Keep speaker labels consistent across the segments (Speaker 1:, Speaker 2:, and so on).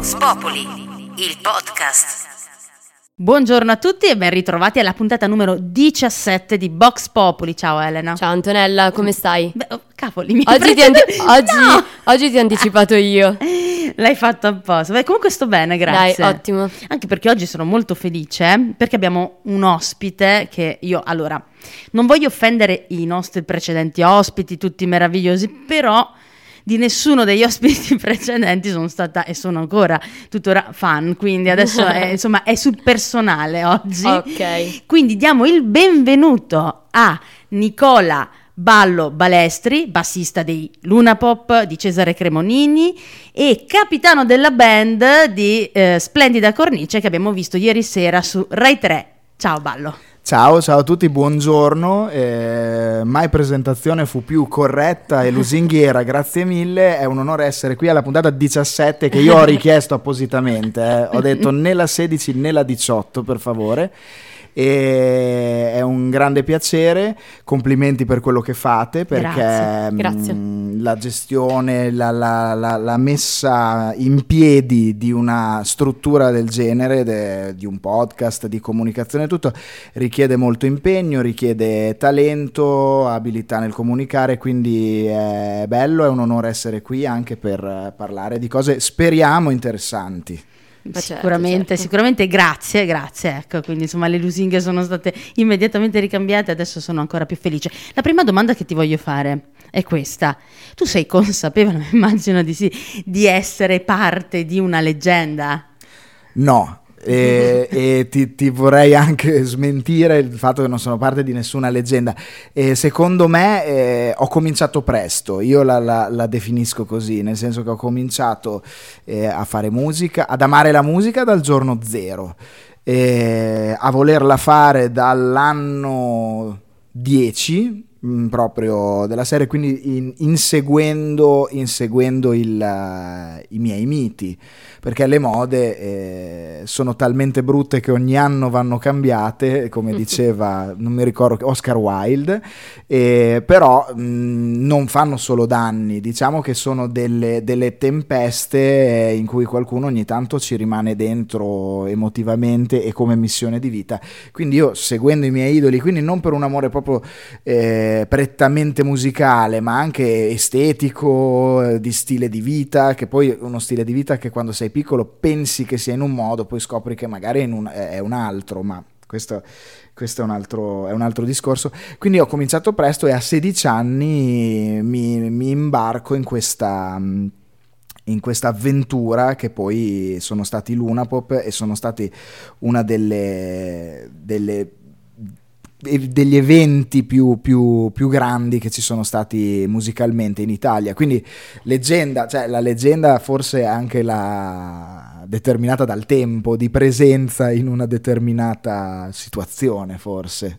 Speaker 1: Vox Populi, il podcast.
Speaker 2: Buongiorno a tutti e ben ritrovati alla puntata numero 17 di Vox Populi. Ciao Elena.
Speaker 3: Ciao Antonella, come stai?
Speaker 2: Beh, oh, cavoli, mi
Speaker 3: Oggi ti, ante- oggi-
Speaker 2: No!
Speaker 3: oggi ti ho anticipato io.
Speaker 2: L'hai fatto apposta. Beh, comunque sto bene, grazie.
Speaker 3: Dai, ottimo.
Speaker 2: Anche perché oggi sono molto felice perché abbiamo un ospite che io allora non voglio offendere i nostri precedenti ospiti, tutti meravigliosi, però di nessuno degli ospiti precedenti sono stata e sono ancora tuttora fan, quindi adesso è, insomma è sul personale oggi.
Speaker 3: Ok.
Speaker 2: Quindi diamo il benvenuto a Nicola Ballo Balestri, bassista dei Luna Pop di Cesare Cremonini e capitano della band di eh, Splendida Cornice che abbiamo visto ieri sera su Rai 3. Ciao Ballo.
Speaker 4: Ciao, ciao a tutti, buongiorno. Eh, mai presentazione fu più corretta e lusinghiera, grazie mille. È un onore essere qui alla puntata 17 che io ho richiesto appositamente. eh. Ho detto né la 16 né la 18, per favore. E è un grande piacere, complimenti per quello che fate perché
Speaker 2: Grazie,
Speaker 4: mh,
Speaker 3: grazie.
Speaker 4: la gestione, la, la- la- la messa in piedi di una struttura del genere, de- di un podcast, di comunicazione, tutto richiede molto impegno, richiede talento, abilità nel comunicare, quindi è bello, è un onore essere qui anche per eh, parlare di cose speriamo interessanti.
Speaker 3: Certo,
Speaker 2: sicuramente,
Speaker 3: certo.
Speaker 2: sicuramente grazie, grazie. Ecco, quindi insomma le lusinghe sono state immediatamente ricambiate, adesso sono ancora più felice. La prima domanda che ti voglio fare è questa. Tu sei consapevole, immagino di sì, di essere parte di una leggenda?
Speaker 4: No. E, e ti, ti vorrei anche smentire il fatto che non sono parte di nessuna leggenda. E secondo me eh, ho cominciato presto, io la, la- la definisco così, nel senso che ho cominciato eh, a fare musica, ad amare la musica dal giorno zero, e a volerla fare dall'anno 10 mh, proprio della serie, quindi in- inseguendo, inseguendo il, eh, i miei miti, perché le mode eh, sono talmente brutte che ogni anno vanno cambiate, come diceva, non mi ricordo, Oscar Wilde, eh, però mh, non fanno solo danni, diciamo che sono delle, delle tempeste eh, in cui qualcuno ogni tanto ci rimane dentro emotivamente e come missione di vita. Quindi io seguendo i miei idoli, quindi non per un amore proprio eh, prettamente musicale, ma anche estetico, eh, di stile di vita, che poi uno stile di vita che quando sei piccolo pensi che sia in un modo, poi scopri che magari è, un- è un altro, ma questo, questo è, un altro, è un altro discorso. Quindi ho cominciato presto e a 16 anni mi, mi imbarco in questa... in questa avventura che poi sono stati Luna Pop e sono stati una delle, delle degli eventi più, più- più grandi che ci sono stati musicalmente in Italia. Quindi leggenda, cioè la leggenda forse è anche la determinata dal tempo di presenza in una determinata situazione, forse.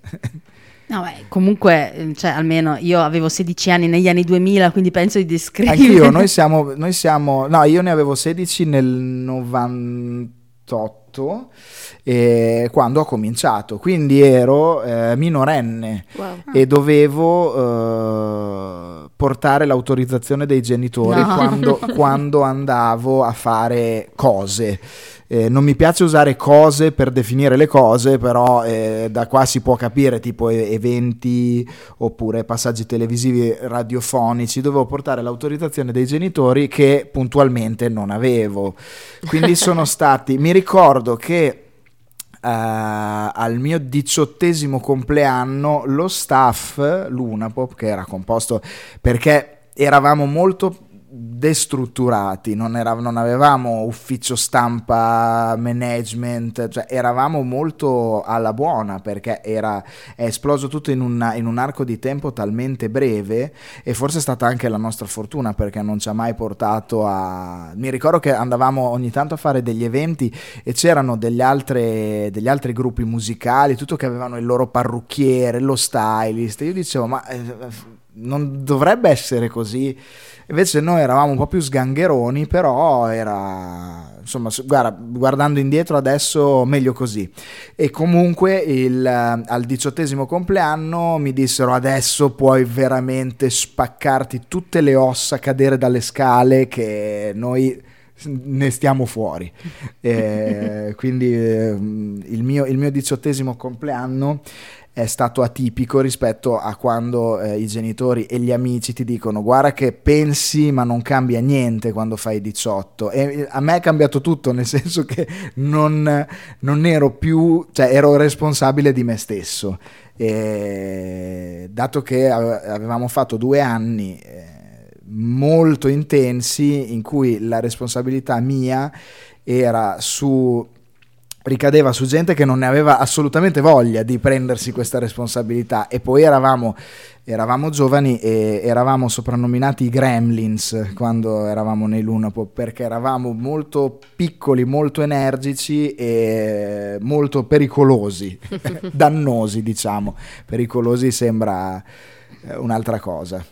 Speaker 2: No, beh, comunque, eh, cioè, almeno io avevo 16 anni negli anni 2000, quindi penso di descrivere.
Speaker 4: Anch'io, noi siamo, noi siamo, no, io ne avevo 16 nel 98 eh, quando ho cominciato, quindi ero eh, minorenne
Speaker 3: Wow.
Speaker 4: e dovevo eh, portare l'autorizzazione dei genitori
Speaker 2: No.
Speaker 4: quando, quando andavo a fare cose. Eh, non mi piace usare cose per definire le cose, però eh, da qua si può capire tipo eventi oppure passaggi televisivi radiofonici. Dovevo portare l'autorizzazione dei genitori che puntualmente non avevo. Quindi sono stati, mi ricordo che eh, al mio diciottesimo compleanno lo staff Lunapop, che era composto perché eravamo molto destrutturati, non, era- non avevamo ufficio stampa, management, cioè eravamo molto alla buona perché era, è esploso tutto in, una- in un arco di tempo talmente breve e forse è stata anche la nostra fortuna perché non ci ha mai portato a... Mi ricordo che andavamo ogni tanto a fare degli eventi e c'erano degli, altre- degli altri gruppi musicali, tutto che avevano il loro parrucchiere, lo stylist, io dicevo ma eh, non dovrebbe essere così. Invece noi eravamo un po' più sgangheroni, però era insomma, guarda, guardando indietro adesso meglio così. E comunque il, eh, al diciottesimo compleanno mi dissero adesso puoi veramente spaccarti tutte le ossa, cadere dalle scale che noi ne stiamo fuori. Eh, quindi eh, il, mio, il mio diciottesimo compleanno è stato atipico rispetto a quando eh, i genitori e gli amici ti dicono guarda che pensi ma non cambia niente quando fai 18 e a me è cambiato tutto nel senso che non, non ero più cioè ero responsabile di me stesso. E dato che avevamo fatto due anni eh, molto intensi in cui la responsabilità mia era su ricadeva su gente che non ne aveva assolutamente voglia di prendersi questa responsabilità e poi eravamo, eravamo giovani e eravamo soprannominati i gremlins quando eravamo nei Lunapop perché eravamo molto piccoli, molto energici e molto pericolosi, dannosi diciamo, pericolosi sembra eh, un'altra cosa.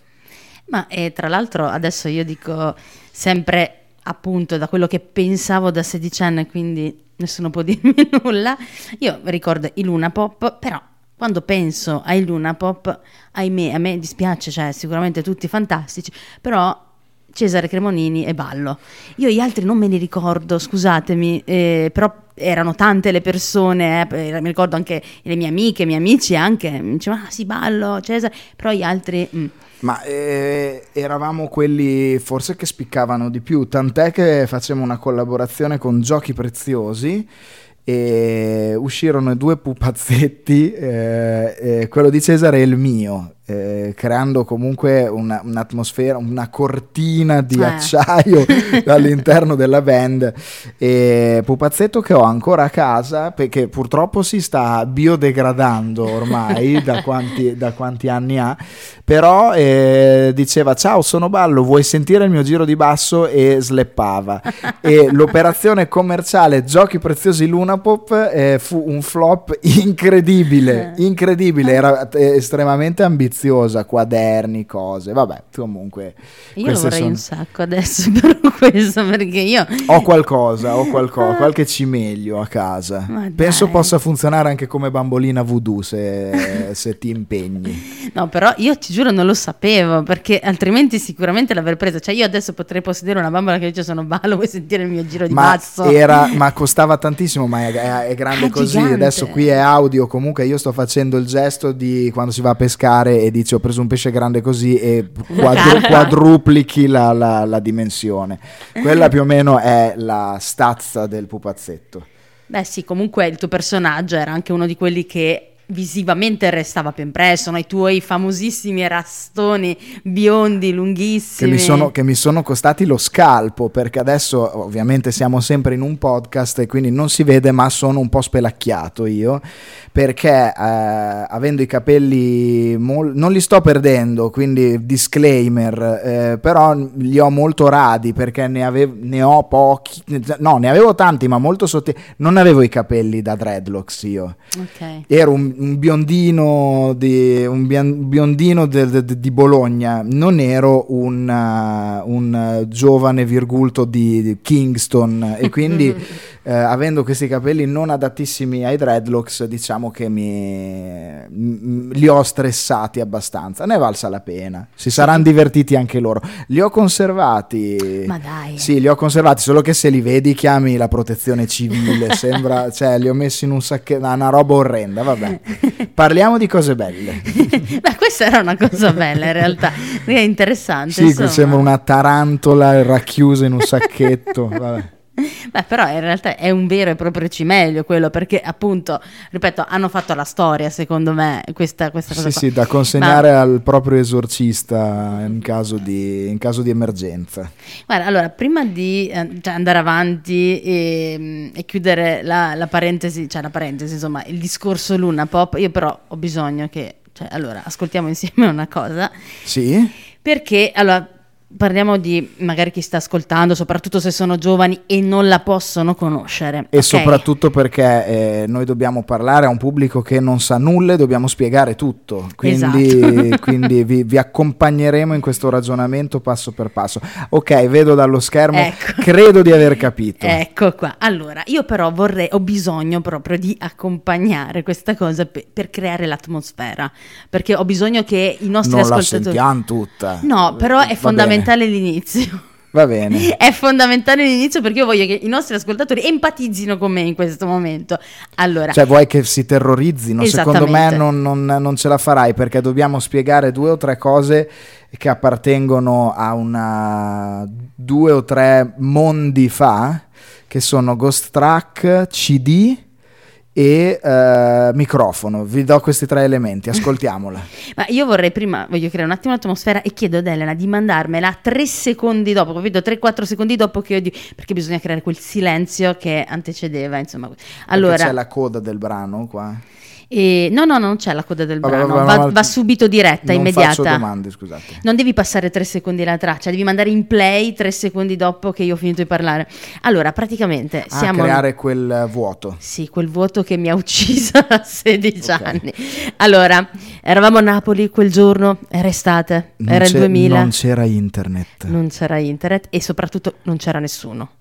Speaker 2: Ma e tra l'altro adesso io dico sempre appunto da quello che pensavo da sedicenne, quindi nessuno può dirmi nulla. Io ricordo i Luna Pop, però quando penso ai Luna Pop, ahimè, a me dispiace, cioè sicuramente tutti fantastici, però Cesare Cremonini e Ballo. Io gli altri non me li ricordo, scusatemi, eh, però erano tante le persone, eh, mi ricordo anche le mie amiche, i miei amici anche, mi dicevano, ah sì, Ballo, Cesare, però gli altri... Mm.
Speaker 4: Ma eh, eravamo quelli forse che spiccavano di più, tant'è che facevamo una collaborazione con Giochi Preziosi e uscirono due pupazzetti, eh, eh, quello di Cesare e il mio, eh, creando comunque una, un'atmosfera, una cortina di eh. acciaio all'interno della band. E pupazzetto che ho ancora a casa perché purtroppo si sta biodegradando ormai da, quanti, da quanti anni ha, però eh, diceva ciao sono Ballo, vuoi sentire il mio giro di basso e sleppava. e l'operazione commerciale Giochi Preziosi Lunapop eh, fu un flop incredibile, eh. incredibile, era eh, estremamente ambizioso preziosa, quaderni, cose, vabbè, comunque.
Speaker 2: Io vorrei sono... un sacco adesso per questo, perché io...
Speaker 4: Ho qualcosa, ho qualcosa, qualche cimeglio a casa. Penso possa funzionare anche come bambolina voodoo se, se, ti impegni.
Speaker 2: No, però io ti giuro non lo sapevo, perché altrimenti sicuramente l'avrei presa. Cioè io adesso potrei possedere una bambola che dice sono ballo, vuoi sentire il mio giro di
Speaker 4: ma
Speaker 2: basso?
Speaker 4: Era, ma costava tantissimo, ma è, è, è grande è così. Gigante. Adesso qui è audio, comunque io sto facendo il gesto di quando si va a pescare e dice ho preso un pesce grande così e quadru- quadruplichi la, la, la, dimensione. Quella più o meno è la stazza del pupazzetto.
Speaker 2: Beh sì, comunque il tuo personaggio era anche uno di quelli che visivamente restava più impresso, no? i tuoi famosissimi rastoni biondi, lunghissimi.
Speaker 4: Che mi, sono, che mi, sono, costati lo scalpo, perché adesso ovviamente siamo sempre in un podcast e quindi non si vede, ma sono un po' spelacchiato io, perché eh, avendo i capelli, mol- non li sto perdendo, quindi disclaimer, eh, però li ho molto radi perché ne, avevo, ne ho pochi, no, ne avevo tanti, ma molto sottili, non avevo i capelli da dreadlocks io.
Speaker 2: Okay.
Speaker 4: Ero un un biondino, di, un biondino de, de, di Bologna, non ero un, uh, un giovane virgulto di, di Kingston. E quindi eh, avendo questi capelli non adattissimi ai dreadlocks, diciamo che mi, m- li ho stressati abbastanza. Ne è valsa la pena. Si saranno divertiti anche loro. Li ho conservati.
Speaker 2: Ma dai.
Speaker 4: Sì, li ho conservati, solo che se li vedi chiami la protezione civile. Sembra, cioè, li ho messi in un sacchetto. Una roba orrenda, vabbè. Parliamo di cose belle.
Speaker 2: Beh, questa era una cosa bella in realtà. È interessante.
Speaker 4: Sì, sembra una tarantola racchiusa in un sacchetto. Vabbè.
Speaker 2: Beh, però in realtà è un vero e proprio cimelio quello, perché appunto, ripeto, hanno fatto la storia, secondo me, questa, questa cosa.
Speaker 4: Sì,
Speaker 2: qua.
Speaker 4: sì, da consegnare Ma... al proprio esorcista in caso di, in caso di emergenza.
Speaker 2: Guarda, allora, prima di eh, cioè, andare avanti e, e chiudere la, la, parentesi, cioè la parentesi, insomma, il discorso Luna Pop, io però ho bisogno che, cioè, allora, ascoltiamo insieme una cosa.
Speaker 4: Sì?
Speaker 2: Perché, allora Parliamo di magari chi sta ascoltando, soprattutto se sono giovani e non la possono conoscere.
Speaker 4: E okay. soprattutto perché eh, noi dobbiamo parlare a un pubblico che non sa nulla e dobbiamo spiegare tutto. Quindi, esatto. quindi vi, vi, accompagneremo in questo ragionamento passo per passo. Ok, vedo dallo schermo, ecco. credo di aver capito.
Speaker 2: Ecco qua. Allora, io però vorrei, ho bisogno proprio di accompagnare questa cosa per, per creare l'atmosfera. Perché ho bisogno che i nostri
Speaker 4: non
Speaker 2: ascoltatori...
Speaker 4: Non la sentiamo tutta.
Speaker 2: No, però è fondamentale fondamentale l'inizio.
Speaker 4: Va bene.
Speaker 2: È fondamentale l'inizio perché io voglio che i nostri ascoltatori empatizzino con me in questo momento. Allora,
Speaker 4: Cioè, vuoi che si terrorizzino? Secondo me non, non- non ce la farai perché dobbiamo spiegare due o tre cose che appartengono a una due o tre mondi fa, che sono Ghost Track, CD e eh, microfono. Vi do questi tre elementi, ascoltiamola.
Speaker 2: ma io vorrei prima, voglio creare un attimo l'atmosfera e chiedo ad Elena di mandarmela tre secondi dopo, capito? 3-4 secondi dopo che io dico, perché bisogna creare quel silenzio che antecedeva, insomma.
Speaker 4: Perché
Speaker 2: Allora,
Speaker 4: c'è la coda del brano qua.
Speaker 2: Eh, no, no, non c'è la coda del
Speaker 4: Vabbè,
Speaker 2: brano,
Speaker 4: vabbè,
Speaker 2: va, va subito diretta,
Speaker 4: non
Speaker 2: immediata.
Speaker 4: faccio domande, scusate.
Speaker 2: Non devi passare tre secondi la traccia, devi mandare in play tre secondi dopo che io ho finito di parlare. Allora, praticamente
Speaker 4: Ah,
Speaker 2: siamo...
Speaker 4: creare quel vuoto.
Speaker 2: Sì, quel vuoto che mi ha uccisa a 16
Speaker 4: Ok.
Speaker 2: anni. Allora, eravamo a Napoli quel giorno, era estate,
Speaker 4: Non
Speaker 2: era il
Speaker 4: c'è-
Speaker 2: 2000,
Speaker 4: Non c'era internet.
Speaker 2: non c'era internet e soprattutto non c'era nessuno.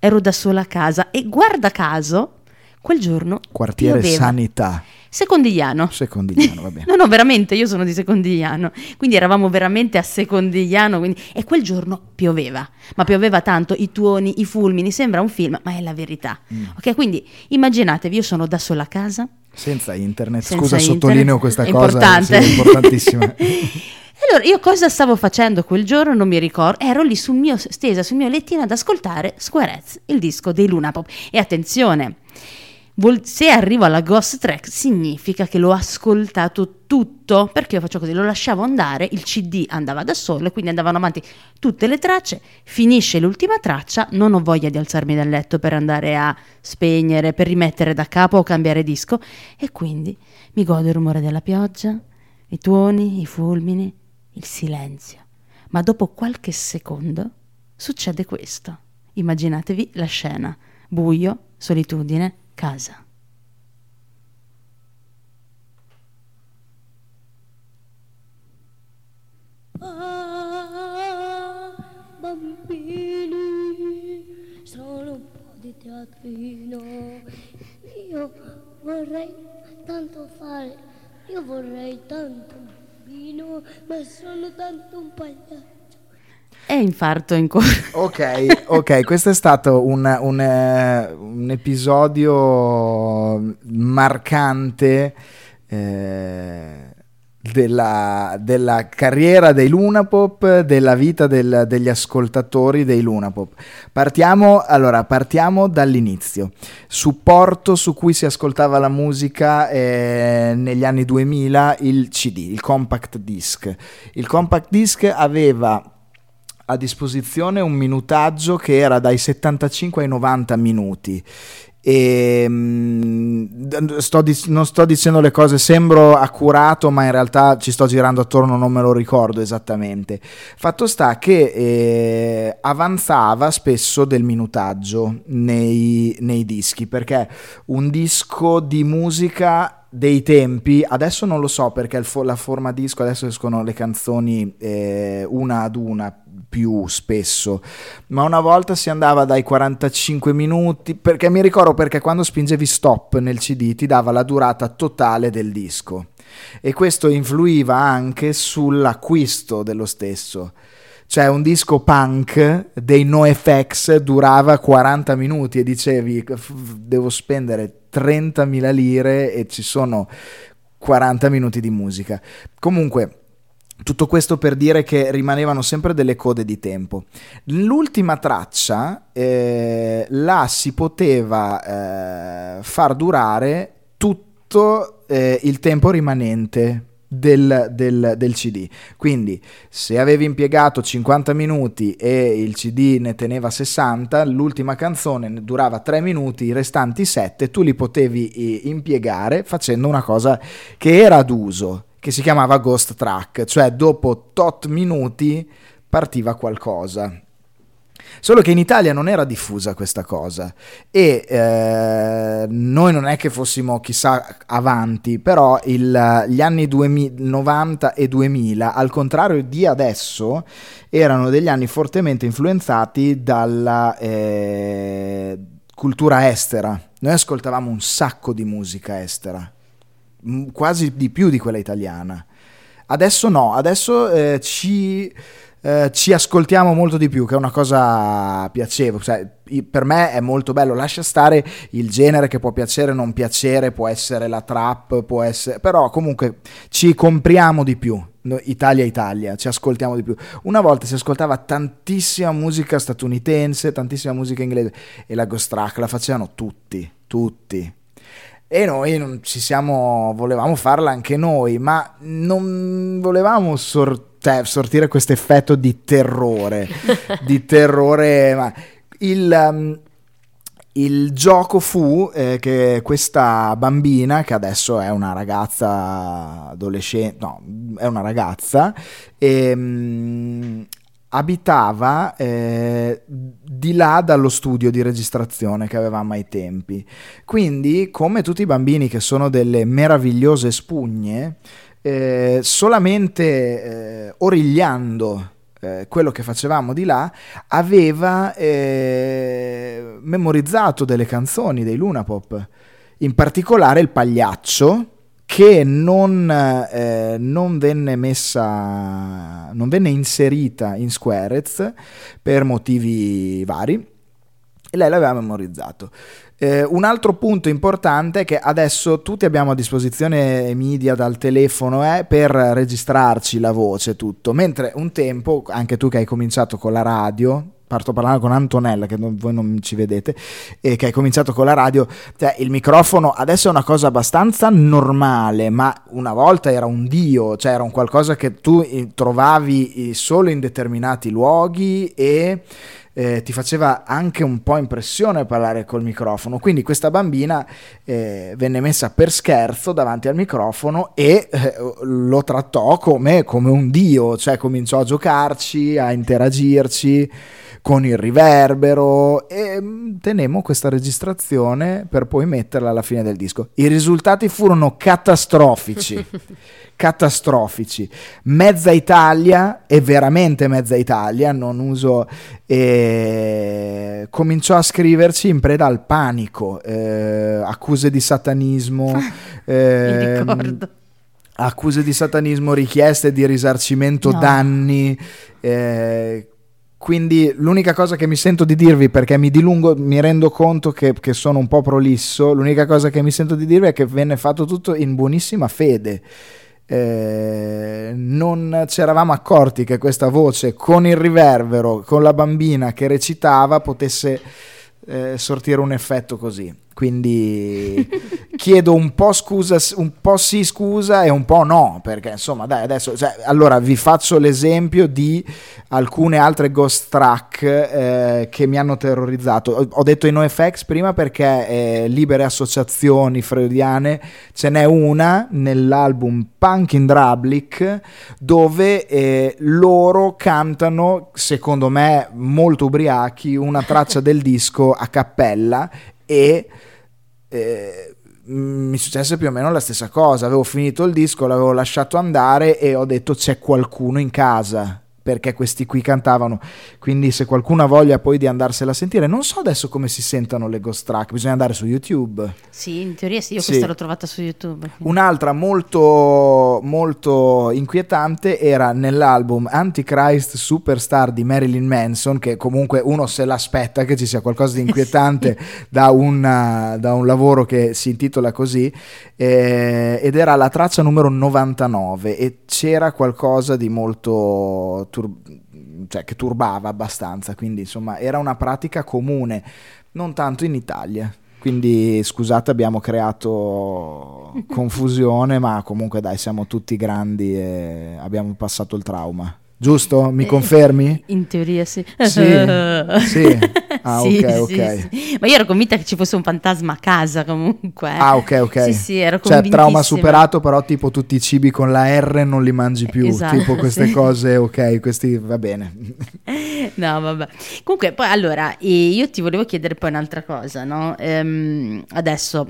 Speaker 2: Ero da sola a casa e guarda caso, quel giorno
Speaker 4: Quartiere
Speaker 2: pioveva.
Speaker 4: Sanità.
Speaker 2: Secondigliano.
Speaker 4: Secondigliano, va bene.
Speaker 2: No, no, veramente, io sono di Secondigliano, quindi eravamo veramente a Secondigliano, quindi- e quel giorno pioveva, ma pioveva tanto, i tuoni, i fulmini, sembra un film, ma è la verità.
Speaker 4: Mm.
Speaker 2: Ok, quindi immaginatevi, io sono da sola a casa,
Speaker 4: Senza internet,
Speaker 2: senza
Speaker 4: scusa,
Speaker 2: internet,
Speaker 4: sottolineo questa
Speaker 2: è
Speaker 4: cosa.
Speaker 2: importante.
Speaker 4: sì, è importantissima.
Speaker 2: Allora, io cosa stavo facendo quel giorno? Non mi ricordo. Ero lì sul mio, stesa sul mio lettino ad ascoltare Squarez, il disco dei Luna Pop. E attenzione, vuol- se arrivo alla Ghost Track significa che l'ho ascoltato tutto, perché io faccio così, lo lasciavo andare, il CD andava da solo e quindi andavano avanti tutte le tracce, finisce l'ultima traccia, non ho voglia di alzarmi dal letto per andare a spegnere, per rimettere da capo o cambiare disco e quindi mi godo il rumore della pioggia, i tuoni, i fulmini, il silenzio. Ma dopo qualche secondo succede questo. Immaginatevi la scena. Buio, solitudine, casa.
Speaker 5: Ah, bambini, sono un po' di teatrino. Io vorrei tanto fare, io vorrei tanto un bambino, ma sono tanto un pagliaccio.
Speaker 2: È infarto in corso.
Speaker 4: Ok, ok, questo è stato un, un, eh, un episodio marcante eh, della, della carriera dei Lunapop, della vita del- degli ascoltatori dei Lunapop. Partiamo, allora, partiamo dall'inizio. Supporto su cui si ascoltava la musica eh, negli anni 2000, il CD, il compact disc. Il compact disc aveva a disposizione un minutaggio che era dai 75 ai 90 minuti. E, d- sto non sto dicendo le cose, sembro accurato, ma in realtà ci sto girando attorno, non me lo ricordo esattamente. Fatto sta che eh, avanzava spesso del minutaggio nei, nei dischi, perché un disco di musica dei tempi, adesso non lo so perché fo- la forma disco, adesso escono le canzoni eh, una ad una più spesso, ma una volta si andava dai 45 minuti, perché mi ricordo perché quando spingevi stop nel CD ti dava la durata totale del disco. E questo influiva anche sull'acquisto dello stesso. Cioè un disco punk dei NoFX durava 40 minuti e dicevi "F- devo spendere 30.000 lire e ci sono 40 minuti di musica. Comunque, tutto questo per dire che rimanevano sempre delle code di tempo. L'ultima traccia eh, la si poteva eh, far durare tutto eh, il tempo rimanente del, del- del CD. Quindi se avevi impiegato 50 minuti e il CD ne teneva 60, l'ultima canzone ne durava 3 minuti, i restanti 7 tu li potevi impiegare facendo una cosa che era ad uso, che si chiamava ghost track, cioè dopo tot minuti partiva qualcosa. Solo che in Italia non era diffusa questa cosa e eh, noi non è che fossimo chissà avanti, però il- gli anni 2000 90 e 2000, al contrario di adesso, erano degli anni fortemente influenzati dalla eh, cultura estera. Noi ascoltavamo un sacco di musica estera, quasi di più di quella italiana. Adesso no, adesso eh, ci eh, ci ascoltiamo molto di più, che è una cosa piacevole. Cioè, per me è molto bello. Lascia stare il genere che può piacere o non piacere, può essere la trap, può essere. Però comunque ci compriamo di più. Italia Italia, ci ascoltiamo di più. Una volta si ascoltava tantissima musica statunitense, tantissima musica inglese e la Ghost Track la facevano tutti, tutti. E noi non ci siamo, volevamo farla anche noi, ma non volevamo sor- cioè, sortire questo effetto di terrore, di terrore. Ma il, um, il gioco fu eh, che questa bambina, che adesso è una ragazza adolescente, no, è una ragazza, ehm, abitava eh, di là dallo studio di registrazione che avevamo ai tempi. Quindi, come tutti i bambini che sono delle meravigliose spugne, eh, solamente eh, origliando eh, quello che facevamo di là, aveva eh, memorizzato delle canzoni dei Luna Pop, in particolare il pagliaccio che non, eh, non venne messa, non venne inserita in Squarez per motivi vari e lei l'aveva memorizzato. Eh, un altro punto importante è che adesso tutti abbiamo a disposizione media dal telefono eh, per registrarci la voce, tutto, mentre un tempo, anche tu che hai cominciato con la radio, parto parlando con Antonella, che non- voi non ci vedete, e che hai cominciato con la radio, cioè, il microfono adesso è una cosa abbastanza normale, ma una volta era un dio, cioè era un qualcosa che tu eh, trovavi eh, solo in determinati luoghi e eh, ti faceva anche un po' impressione parlare col microfono. Quindi questa bambina eh, venne messa per scherzo davanti al microfono e eh, lo trattò come, come un dio, cioè cominciò a giocarci, a interagirci con il riverbero e mm, tenemmo questa registrazione per poi metterla alla fine del disco. I risultati furono catastrofici. catastrofici. Mezza Italia, e veramente mezza Italia, non uso, eh, cominciò a scriverci in preda al panico, eh, accuse di satanismo.
Speaker 2: Ricordo.
Speaker 4: accuse di satanismo, richieste di risarcimento
Speaker 2: No.
Speaker 4: danni. eh, quindi l'unica cosa che mi sento di dirvi, perché mi dilungo, mi rendo conto che, che sono un po' prolisso, l'unica cosa che mi sento di dirvi è che venne fatto tutto in buonissima fede. Eh, non ci eravamo accorti che questa voce con il riverbero, con la bambina che recitava, potesse eh, sortire un effetto così. Quindi chiedo un po' scusa, un po' sì scusa e un po' no, perché insomma dai adesso, cioè, allora vi faccio l'esempio di alcune altre ghost track eh, che mi hanno terrorizzato. Ho, detto i NoFX prima perché eh, libere associazioni freudiane, ce n'è una nell'album Punk in Drablic dove eh, loro cantano, secondo me molto ubriachi, una traccia del disco a cappella e eh, mi successe più o meno la stessa cosa. Avevo finito il disco, l'avevo lasciato andare e ho detto c'è qualcuno in casa. Perché questi qui cantavano, quindi se qualcuno ha voglia poi di andarsela a sentire, non so adesso come si sentano le ghost track, bisogna andare su YouTube.
Speaker 2: Sì, in teoria sì, io
Speaker 4: Sì.
Speaker 2: questa l'ho trovata su YouTube.
Speaker 4: Un'altra molto, molto inquietante era nell'album Antichrist Superstar di Marilyn Manson, che comunque uno se l'aspetta che ci sia qualcosa di inquietante da, una- da un lavoro che si intitola così, eh, ed era la traccia numero 99 e c'era qualcosa di molto... tur- cioè che turbava abbastanza, quindi insomma era una pratica comune, non tanto in Italia. Quindi scusate, abbiamo creato confusione, ma comunque dai, siamo tutti grandi e abbiamo passato il trauma. Giusto? Mi
Speaker 2: Eh,
Speaker 4: confermi?
Speaker 2: In teoria sì.
Speaker 4: Sì, sì. Ah,
Speaker 2: Sì,
Speaker 4: ok, ok.
Speaker 2: sì. Ma io ero convinta che ci fosse un fantasma a casa comunque.
Speaker 4: Ah, ok, ok.
Speaker 2: Sì, sì, ero
Speaker 4: Cioè, trauma superato, però tipo tutti i cibi con la R non li mangi più.
Speaker 2: Esatto,
Speaker 4: tipo queste cose, ok, questi va bene.
Speaker 2: No, vabbè. Comunque, poi allora, eh, io ti volevo chiedere poi un'altra cosa, no? Ehm, adesso,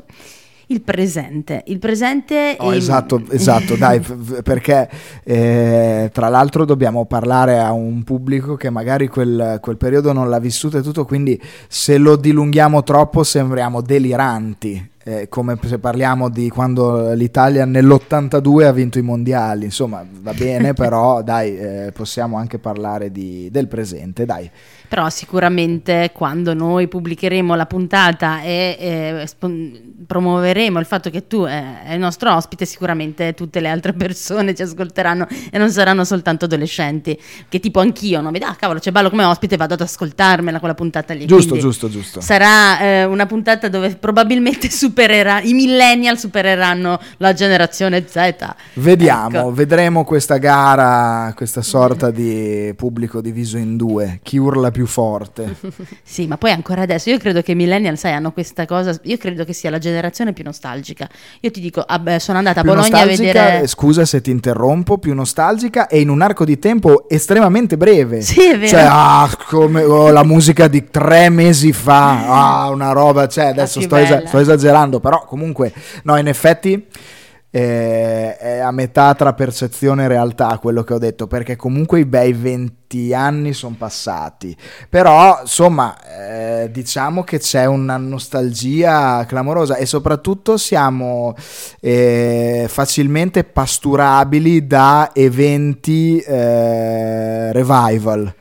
Speaker 2: il presente. Il presente...
Speaker 4: Oh,
Speaker 2: ehm,
Speaker 4: esatto, esatto, dai, perché eh, tra l'altro dobbiamo parlare a un pubblico che magari quel, quel periodo non l'ha vissuto e tutto, quindi se lo dilunghiamo troppo sembriamo deliranti. Eh, come se parliamo di quando l'Italia nell'82 ha vinto i mondiali, insomma va bene, però dai, eh, possiamo anche parlare di- del presente, dai.
Speaker 2: Però sicuramente quando noi pubblicheremo la puntata e eh, spon- promuoveremo il fatto che tu eh, è il nostro ospite, sicuramente tutte le altre persone ci ascolteranno e non saranno soltanto adolescenti, che tipo anch'io, no? Vedi, ah cavolo, c'è Ballo come ospite, vado ad ascoltarmela quella puntata lì.
Speaker 4: Giusto,
Speaker 2: Quindi
Speaker 4: giusto, giusto.
Speaker 2: Sarà eh, una puntata dove probabilmente supererà, i millennial supereranno la generazione Z.
Speaker 4: Vediamo,
Speaker 2: Ecco.
Speaker 4: vedremo questa gara, questa sorta di pubblico diviso in due, chi urla più forte.
Speaker 2: Sì, ma poi ancora adesso, io credo che i millennial, sai, hanno questa cosa, io credo che sia la generazione più nostalgica. Io ti dico, ah, beh, sono andata a
Speaker 4: Più
Speaker 2: Bologna a vedere...
Speaker 4: eh, scusa se ti interrompo, più nostalgica e in un arco di tempo estremamente breve.
Speaker 2: Sì, è vero.
Speaker 4: Cioè, ah, come oh, la musica di tre mesi fa, ah, una roba, cioè, adesso sto,
Speaker 2: bella.
Speaker 4: sto esagerando, però comunque, no, in effetti eh, è a metà tra percezione e realtà quello che ho detto, perché comunque i bei 20 anni sono passati, però insomma eh, diciamo che c'è una nostalgia clamorosa e soprattutto siamo eh, facilmente pasturabili da eventi eh, revival.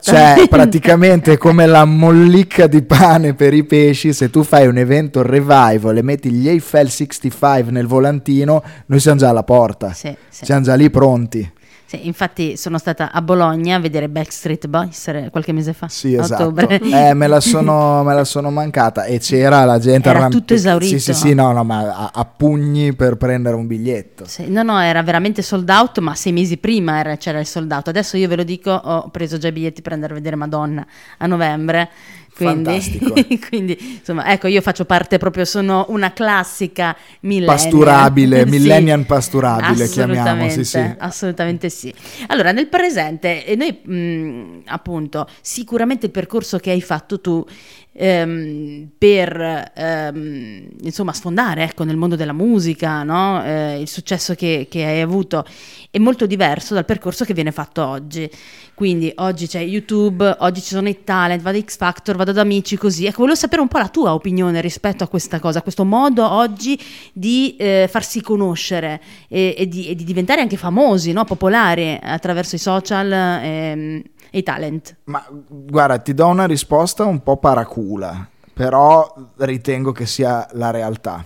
Speaker 4: Cioè, praticamente come la mollicca di pane per i pesci. Se tu fai un evento revival e metti gli Eiffel 65 nel volantino, noi siamo già alla porta.
Speaker 2: Sì, sì.
Speaker 4: Siamo già lì pronti.
Speaker 2: Sì, infatti sono stata a Bologna a vedere Backstreet Boys eh, qualche mese fa.
Speaker 4: Sì, esatto. Eh, me, la sono, me la sono mancata e c'era la gente
Speaker 2: Era
Speaker 4: arrampi-
Speaker 2: tutto esaurito.
Speaker 4: Sì, sì, sì, no, no, ma a, a pugni per prendere un biglietto.
Speaker 2: Sì, no, no, era veramente sold out, ma sei mesi prima era- c'era il sold out. Adesso io ve lo dico, ho preso già i biglietti per andare a vedere Madonna a novembre. Quindi,
Speaker 4: Fantastico.
Speaker 2: quindi, insomma, ecco, io faccio parte proprio, sono una classica millennial.
Speaker 4: Pasturabile,
Speaker 2: Sì,
Speaker 4: millennial pasturabile, chiamiamo, sì,
Speaker 2: assolutamente,
Speaker 4: sì.
Speaker 2: Assolutamente sì. Allora, nel presente, e noi mh, appunto, sicuramente il percorso che hai fatto tu ehm, per ehm, insomma sfondare ecco, nel mondo della musica, no? Eh, il successo che, che hai avuto è molto diverso dal percorso che viene fatto oggi. Quindi oggi c'è YouTube, oggi ci sono i talent, vado a X Factor, vado ad amici, così. Ecco, volevo sapere un po' la tua opinione rispetto a questa cosa, a questo modo oggi di eh, farsi conoscere e, e di, e di diventare anche famosi, no? popolari attraverso i social ehm, i talent.
Speaker 4: Ma guarda, ti do una risposta un po' paracula, però ritengo che sia la realtà.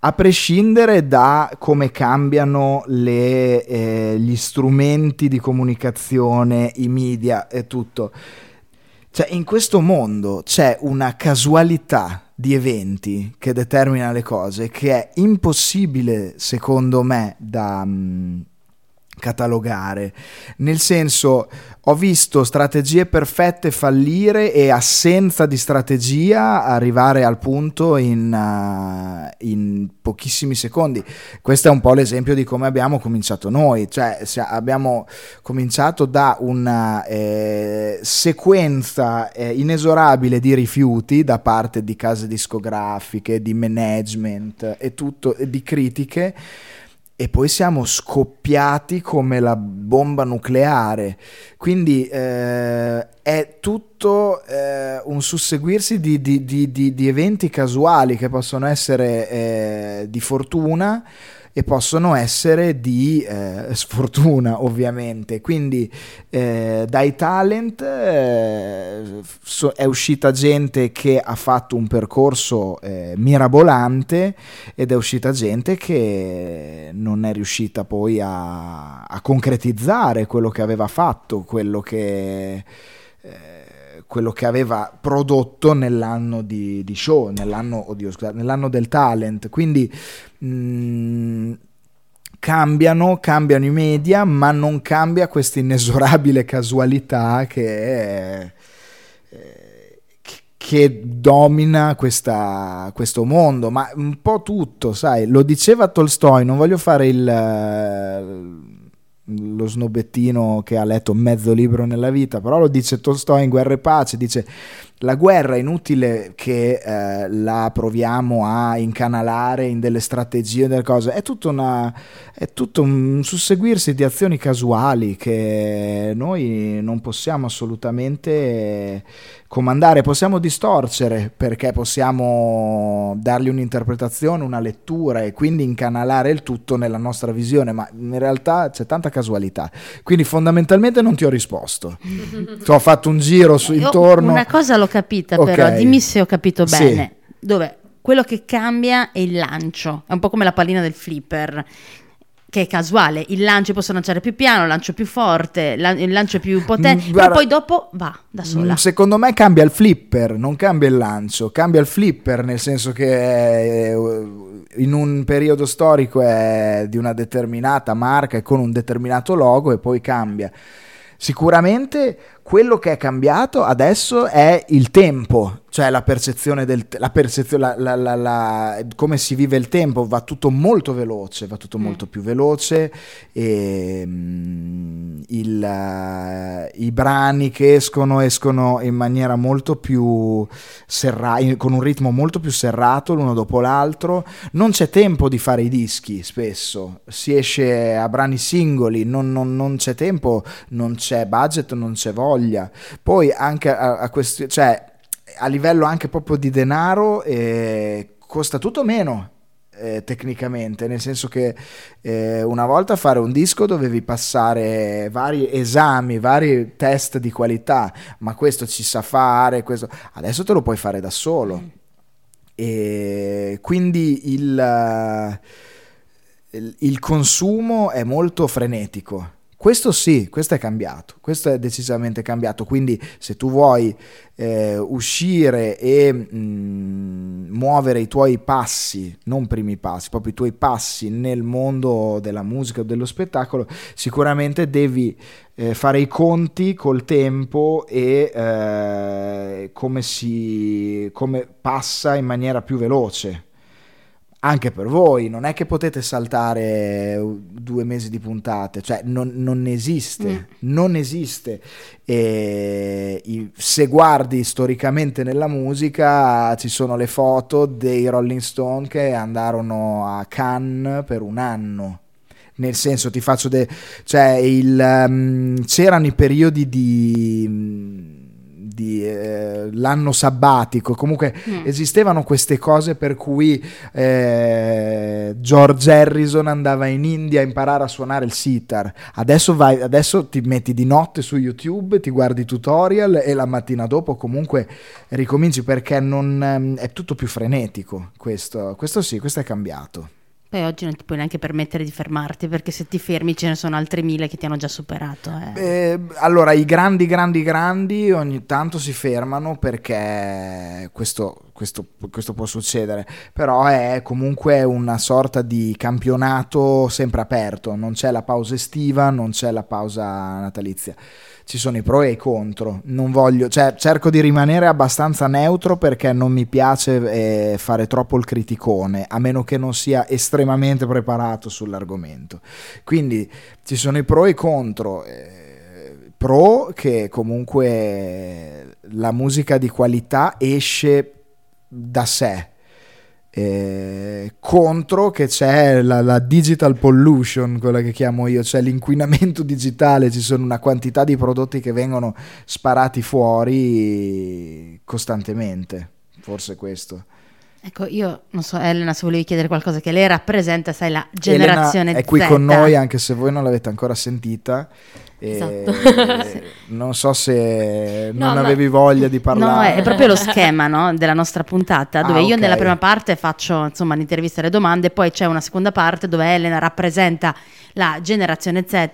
Speaker 4: A prescindere da come cambiano le, eh, gli strumenti di comunicazione, i media e tutto, cioè in questo mondo c'è una casualità di eventi che determina le cose che è impossibile, secondo me, da mm, catalogare. Nel senso, ho visto strategie perfette fallire e assenza di strategia arrivare al punto in, uh, in pochissimi secondi. Questo è un po' l'esempio di come abbiamo cominciato noi, cioè abbiamo cominciato da una eh, sequenza eh, inesorabile di rifiuti da parte di case discografiche, di management e tutto, di critiche e poi siamo scoppiati come la bomba nucleare. Quindi eh, è tutto eh, un susseguirsi di, di- di- di- eventi casuali che possono essere eh, di fortuna e possono essere di eh, sfortuna ovviamente. Quindi eh, dai talent eh, so- è uscita gente che ha fatto un percorso eh, mirabolante ed è uscita gente che non è riuscita poi a, a concretizzare quello che aveva fatto quello che eh, quello che aveva prodotto nell'anno di, di show, nell'anno, oddio, scusate, nell'anno del talent. Quindi mh, cambiano, cambiano i media, ma non cambia questa inesorabile casualità che, eh, che- domina questa- questo mondo, ma un po' tutto, sai, lo diceva Tolstoi, non voglio fare il, lo snobettino che ha letto mezzo libro nella vita, però lo dice Tolstoi in Guerra e Pace, dice la guerra è inutile che eh, la proviamo a incanalare in delle strategie, delle cose, è tutto, una, è tutto un susseguirsi di azioni casuali che noi non possiamo assolutamente comandare, possiamo distorcere perché possiamo dargli un'interpretazione, una lettura e quindi incanalare il tutto nella nostra visione, ma in realtà c'è tanta casualità. Quindi fondamentalmente non ti ho risposto. ti ho fatto un giro su, intorno.
Speaker 2: Una cosa l'ho capita
Speaker 4: Ok.
Speaker 2: però, dimmi se ho capito
Speaker 4: Sì.
Speaker 2: bene. Dove quello che cambia è il lancio, è un po' come la pallina del flipper. Che è casuale, il lancio posso lanciare più piano, il lancio più forte, la- il lancio più potente,
Speaker 4: Mm,
Speaker 2: però
Speaker 4: guarda-
Speaker 2: poi dopo va da sola.
Speaker 4: Mm, Secondo me cambia il flipper, non cambia il lancio, cambia il flipper nel senso che eh, in un periodo storico è di una determinata marca e con un determinato logo e poi cambia. Sicuramente quello che è cambiato adesso è il tempo, cioè la percezione del la percezione, la- la- la- come si vive il tempo, va tutto molto veloce, va tutto molto più veloce. E mm, il, eh, i brani che escono escono in maniera molto più serrata, con un ritmo molto più serrato l'uno dopo l'altro, non c'è tempo di fare i dischi spesso, si esce a brani singoli, non, non- non c'è tempo, non c'è budget, non c'è voglia. Poi anche a, a questi- cioè, a livello anche proprio di denaro eh, costa tutto meno. eh, tecnicamente, nel senso che eh, una volta fare un disco dovevi passare vari esami, vari test di qualità, ma questo ci sa fare, questo... adesso te lo puoi fare da solo. E quindi il, il- il consumo è molto frenetico. Questo sì, questo è cambiato, questo è decisamente cambiato. Quindi se tu vuoi eh, uscire e mm, muovere i tuoi passi, non primi passi, proprio i tuoi passi nel mondo della musica o dello spettacolo, sicuramente devi eh, fare i conti col tempo e eh, come si come passa in maniera più veloce anche per voi, non è che potete saltare uh, due mesi di puntate, cioè non, non esiste, non esiste. E se guardi storicamente nella musica ci sono le foto dei Rolling Stone che andarono a Cannes per un anno. Nel senso, ti faccio de- cioè il, um, c'erano i periodi di, di eh, l'anno sabbatico, comunque esistevano queste cose per cui eh, George Harrison andava in India a imparare a suonare il sitar. Adesso, vai, adesso ti metti di notte su YouTube, ti guardi i tutorial e la mattina dopo comunque ricominci perché non, ehm, è tutto più frenetico. Questo, questo sì, questo è cambiato.
Speaker 2: Poi oggi non ti puoi neanche permettere di fermarti perché se ti fermi ce ne sono altri mille che ti hanno già superato. eh.
Speaker 4: Eh, allora, i grandi, grandi, grandi ogni tanto si fermano perché questo, questo- questo può succedere, però è comunque una sorta di campionato sempre aperto, non c'è la pausa estiva, non c'è la pausa natalizia. Ci sono i pro e i contro. Non voglio, cioè, cerco di rimanere abbastanza neutro perché non mi piace eh, fare troppo il criticone, a meno che non sia estremamente preparato sull'argomento. Quindi ci sono i pro e i contro. eh, pro che comunque la musica di qualità esce da sé. Eh, contro che c'è la, la digital pollution, quella che chiamo io, cioè l'inquinamento digitale, ci sono una quantità di prodotti che vengono sparati fuori costantemente, forse questo.
Speaker 2: Ecco, io non so, Elena, se volevi chiedere qualcosa che lei rappresenta, sai, la generazione
Speaker 4: Elena è qui
Speaker 2: Z.
Speaker 4: con noi anche se voi non l'avete ancora sentita.
Speaker 3: Esatto.
Speaker 4: non so se
Speaker 3: No,
Speaker 4: non
Speaker 3: ma-
Speaker 4: avevi voglia di
Speaker 2: No,
Speaker 4: parlare.
Speaker 2: è proprio lo schema no, della nostra puntata, dove
Speaker 4: Ah,
Speaker 2: io
Speaker 4: ok.
Speaker 2: nella prima parte faccio insomma l'intervista e le domande, poi c'è una seconda parte dove Elena rappresenta la generazione Z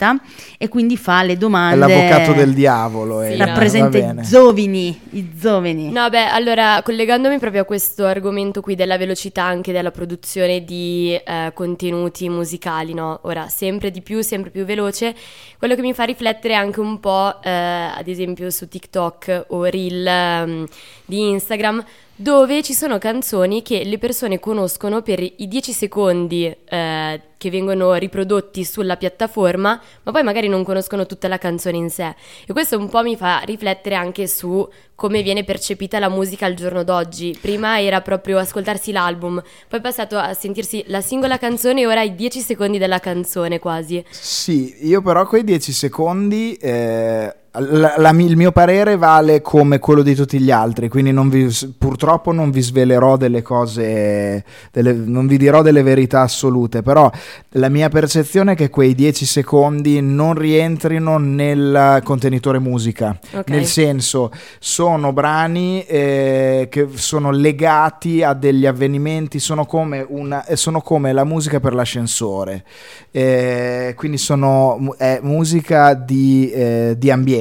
Speaker 2: e quindi fa le
Speaker 4: È
Speaker 2: domande.
Speaker 4: l'avvocato del diavolo.
Speaker 3: Sì,
Speaker 4: Elena,
Speaker 2: rappresenta i giovani, i giovani.
Speaker 3: No, beh, allora, collegandomi proprio a questo argomento qui della velocità anche della produzione di eh, contenuti musicali, no? Ora, sempre di più, sempre più veloce, quello che mi fa riflettere anche un po', eh, ad esempio, su TikTok o Reel ehm, di Instagram, dove ci sono canzoni che le persone conoscono per i 10 secondi eh, che vengono riprodotti sulla piattaforma, ma poi magari non conoscono tutta la canzone in sé. E questo un po' mi fa riflettere anche su come viene percepita la musica al giorno d'oggi. Prima era proprio ascoltarsi l'album, poi è passato a sentirsi la singola canzone e ora i 10 secondi della canzone quasi.
Speaker 4: Sì, io però quei 10 secondi eh, la- la- il mio parere vale come quello di tutti gli altri, quindi non vi- purtroppo non vi svelerò delle cose, delle- non vi dirò delle verità assolute, però la mia percezione è che quei 10 secondi non rientrino nel contenitore musica,
Speaker 3: Ok.
Speaker 4: nel senso sono brani eh, che sono legati a degli avvenimenti, sono come, una, eh, sono come la musica per l'ascensore, Eh, quindi sono è musica di, eh, di ambiente.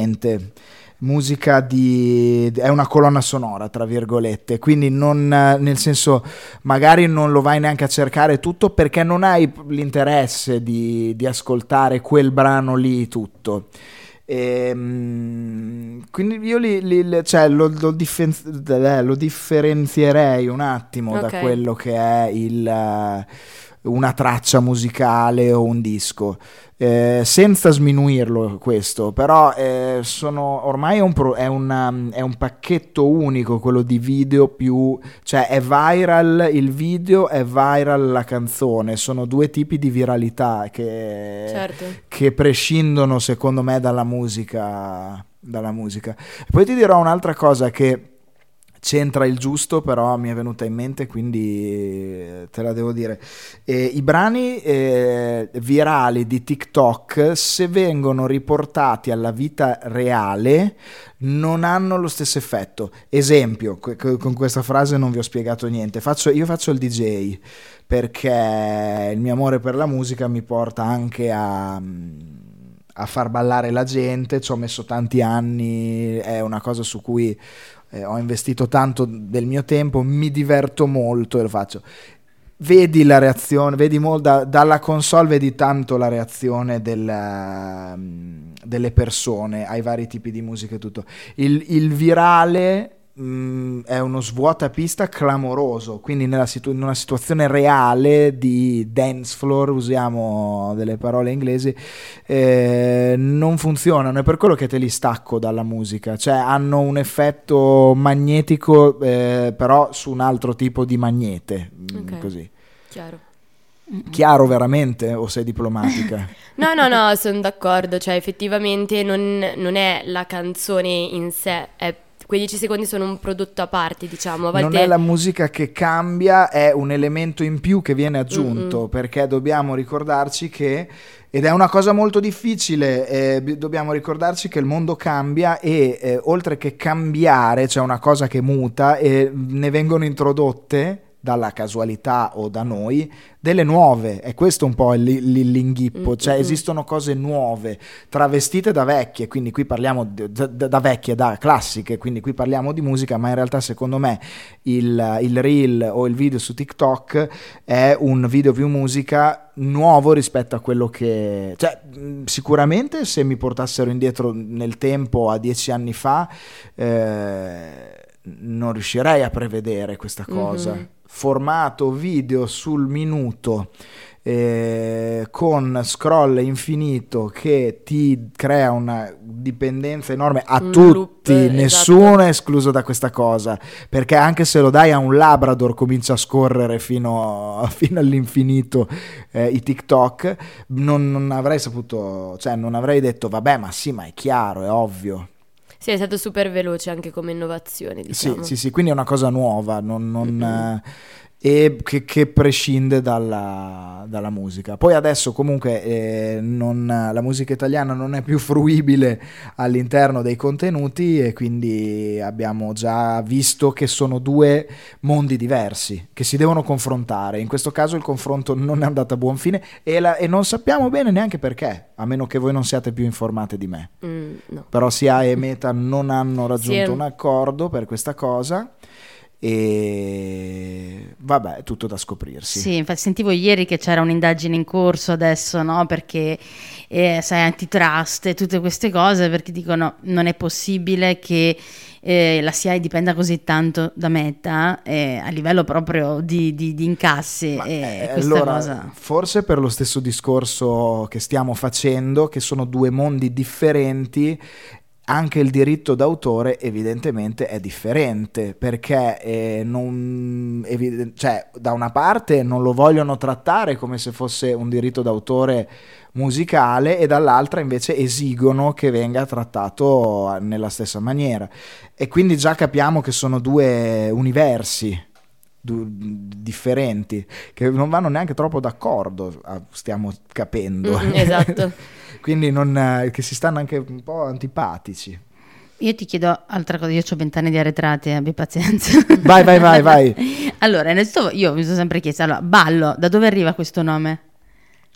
Speaker 4: Musica di è una colonna sonora, tra virgolette, quindi non nel senso magari non lo vai neanche a cercare tutto perché non hai l'interesse di, di ascoltare quel brano lì tutto. Ehm, quindi io li, li- cioè, lo, lo diffen- eh, lo differenzierei un attimo
Speaker 3: Ok.
Speaker 4: da quello che è il, una traccia musicale o un disco. Eh, senza sminuirlo questo, però eh, sono, ormai è un, pro- è, una- è un pacchetto unico quello di video più, cioè è viral il video, è viral la canzone, sono due tipi di viralità che,
Speaker 3: Certo.
Speaker 4: che prescindono secondo me dalla musica. Dalla musica. Poi ti dirò un'altra cosa che c'entra il giusto, però mi è venuta in mente, quindi te la devo dire. Eh, I brani eh, virali di TikTok, se vengono riportati alla vita reale, non hanno lo stesso effetto. Esempio, con questa frase non vi ho spiegato niente. Faccio- io faccio il DJ perché il mio amore per la musica mi porta anche a a far ballare la gente, ci ho messo tanti anni, è una cosa su cui eh, ho investito tanto del mio tempo, mi diverto molto e lo faccio. Vedi la reazione, vedi mo- da- dalla console vedi tanto la reazione del, mm, delle persone ai vari tipi di musica e tutto. Il, il virale mm, è uno svuotapista clamoroso, quindi nella situ- in una situazione reale di dance floor, usiamo delle parole inglesi, eh, non funzionano, è per quello che te li stacco dalla musica, cioè hanno un effetto magnetico eh, però su un altro tipo di magnete, mm,
Speaker 3: Ok.
Speaker 4: così.
Speaker 3: Chiaro.
Speaker 4: Chiaro veramente o sei diplomatica?
Speaker 3: No, no, no, sono d'accordo, cioè effettivamente non, non è la canzone in sé, è- quei 10 secondi sono un prodotto a parte, diciamo, a volte...
Speaker 4: Non è la musica che cambia, è un elemento in più che viene aggiunto perché dobbiamo ricordarci che, ed è una cosa molto difficile, eh, bi- dobbiamo ricordarci che il mondo cambia e eh, oltre che cambiare, c'è una cosa che muta e ne vengono introdotte dalla casualità o da noi delle nuove è questo un po' il- il- l'inghippo cioè
Speaker 3: Mm-mm.
Speaker 4: esistono cose nuove travestite da vecchie quindi qui parliamo da, da- da vecchie da classiche quindi qui parliamo di musica ma in realtà secondo me il, il reel o il video su TikTok è un video più musica nuovo rispetto a quello che cioè mh, sicuramente se mi portassero indietro nel tempo a dieci anni fa eh, non riuscirei a prevedere questa cosa
Speaker 3: Mhm.
Speaker 4: Formato video sul minuto eh, con scroll infinito che ti crea una dipendenza enorme a
Speaker 3: Un
Speaker 4: tutti,
Speaker 3: loop, esatto.
Speaker 4: nessuno è escluso da questa cosa, perché anche se lo dai a un Labrador comincia a scorrere fino, fino all'infinito eh, i TikTok, non, non avrei saputo, cioè non avrei detto vabbè ma sì ma è chiaro, è ovvio.
Speaker 3: Sì, è stato super veloce anche come innovazione, diciamo.
Speaker 4: Sì, sì, sì, quindi è una cosa nuova, non, non,
Speaker 3: Mhm.
Speaker 4: E che, che prescinde dalla, dalla musica. Poi adesso comunque eh, non- la musica italiana non è più fruibile all'interno dei contenuti e quindi abbiamo già visto che sono due mondi diversi che si devono confrontare. In questo caso il confronto non è andato a buon fine e, la- e non sappiamo bene neanche perché, a meno che voi non siate più informate di me
Speaker 3: Mm, no.
Speaker 4: però sia e Meta non hanno raggiunto
Speaker 3: Sì.
Speaker 4: un accordo per questa cosa e vabbè è tutto da scoprirsi
Speaker 2: Sì, infatti sentivo ieri che c'era un'indagine in corso adesso, no? Perché eh, sai, antitrust e tutte queste cose, perché dicono non è possibile che eh, la SIAE dipenda così tanto da Meta eh, a livello proprio di, di- di incassi
Speaker 4: Ma, eh, allora,
Speaker 2: cosa.
Speaker 4: forse per lo stesso discorso che stiamo facendo, che sono due mondi differenti, anche il diritto d'autore evidentemente è differente perché eh, non, eviden- cioè, da una parte non lo vogliono trattare come se fosse un diritto d'autore musicale e dall'altra invece esigono che venga trattato nella stessa maniera e quindi già capiamo che sono due universi du- differenti che non vanno neanche troppo d'accordo ah, stiamo capendo
Speaker 3: Mm, esatto.
Speaker 4: quindi non, eh, che si stanno anche un po' antipatici
Speaker 2: Io ti chiedo altra cosa, io ho vent'anni di arretrati, abbi pazienza.
Speaker 4: vai vai vai vai
Speaker 2: allora, innanzitutto io mi sono sempre chiesta, allora, ballo, da dove arriva questo nome?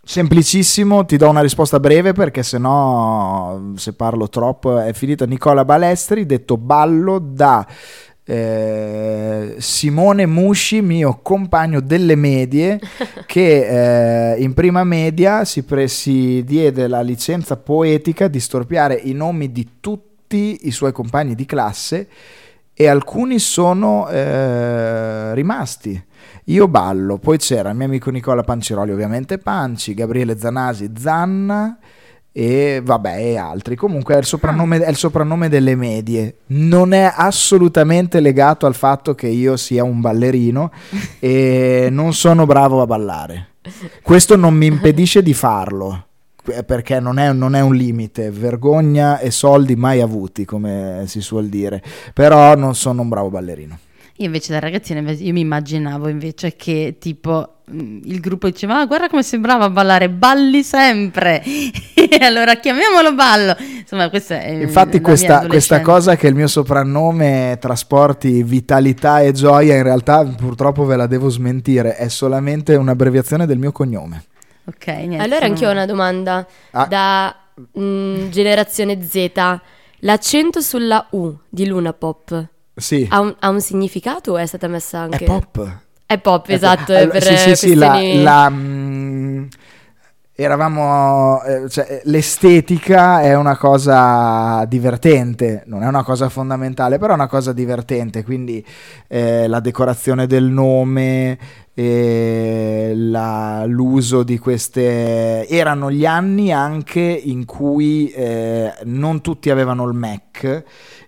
Speaker 4: Semplicissimo, ti do una risposta breve perché sennò se parlo troppo è finita. Nicola Balestri, detto ballo da eh, Simone Musci, mio compagno delle medie, che eh, in prima media si, pre- si diede la licenza poetica di storpiare i nomi di tutti i suoi compagni di classe e alcuni sono eh, rimasti. Io ballo, poi c'era il mio amico Nicola Panciroli, ovviamente Panci, Gabriele Zanasi, Zanna e vabbè e altri. Comunque è il, soprannome, è il soprannome delle medie. Non è assolutamente legato al fatto che io sia un ballerino e non sono bravo a ballare. Questo non mi impedisce di farlo. eh, Perché non è, non è un limite, vergogna e soldi mai avuti, come si suol dire. Però non sono un bravo ballerino.
Speaker 2: Io invece da ragazzina io mi immaginavo invece che tipo mh, il gruppo diceva ah, guarda come sembrava ballare, balli sempre e allora chiamiamolo ballo insomma questa è
Speaker 4: Infatti questa, questa cosa che il mio soprannome trasporti vitalità e gioia, in realtà purtroppo ve la devo smentire, è solamente un'abbreviazione del mio cognome.
Speaker 2: ok niente
Speaker 3: Allora anch'io ho una domanda
Speaker 4: Ah.
Speaker 3: da mm, generazione Z. L'accento sulla U di Luna Pop
Speaker 4: Sì,
Speaker 3: ha un, ha un significato o è stata messa anche...
Speaker 4: è pop.
Speaker 3: È pop, esatto, è
Speaker 4: Allora, sì, sì, sì, la, la, mm, eravamo, eh, cioè, l'estetica è una cosa divertente, non è una cosa fondamentale, però è una cosa divertente, quindi eh, la decorazione del nome, eh, la- l'uso di queste... erano gli anni anche in cui eh, non tutti avevano il Mac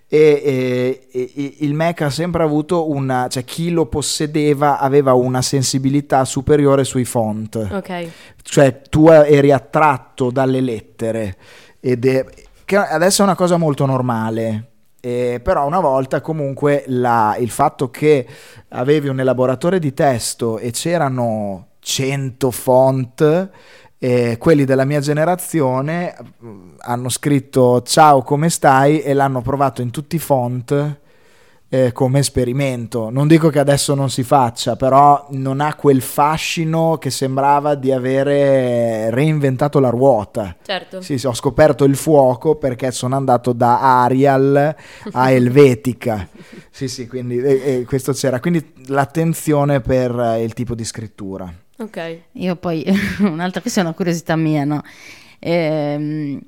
Speaker 4: e, e- e- il Mac ha sempre avuto una, cioè chi lo possedeva aveva una sensibilità superiore sui font,
Speaker 3: Ok.
Speaker 4: cioè tu eri attratto dalle lettere ed è, che adesso è una cosa molto normale. eh, però una volta comunque la- il fatto che avevi un elaboratore di testo e c'erano 100 font eh, quelli della mia generazione mm, hanno scritto ciao come stai e l'hanno provato in tutti i font eh, come esperimento. Non dico che adesso non si faccia, però non ha quel fascino che sembrava di avere reinventato la ruota.
Speaker 3: Certo.
Speaker 4: Sì, sì, ho scoperto il fuoco perché sono andato da Arial a Helvetica. sì, sì, quindi eh, eh, questo c'era. Quindi l'attenzione per il tipo di scrittura.
Speaker 3: Ok.
Speaker 2: Io poi, un'altra, questa è una curiosità mia, no? Ehm,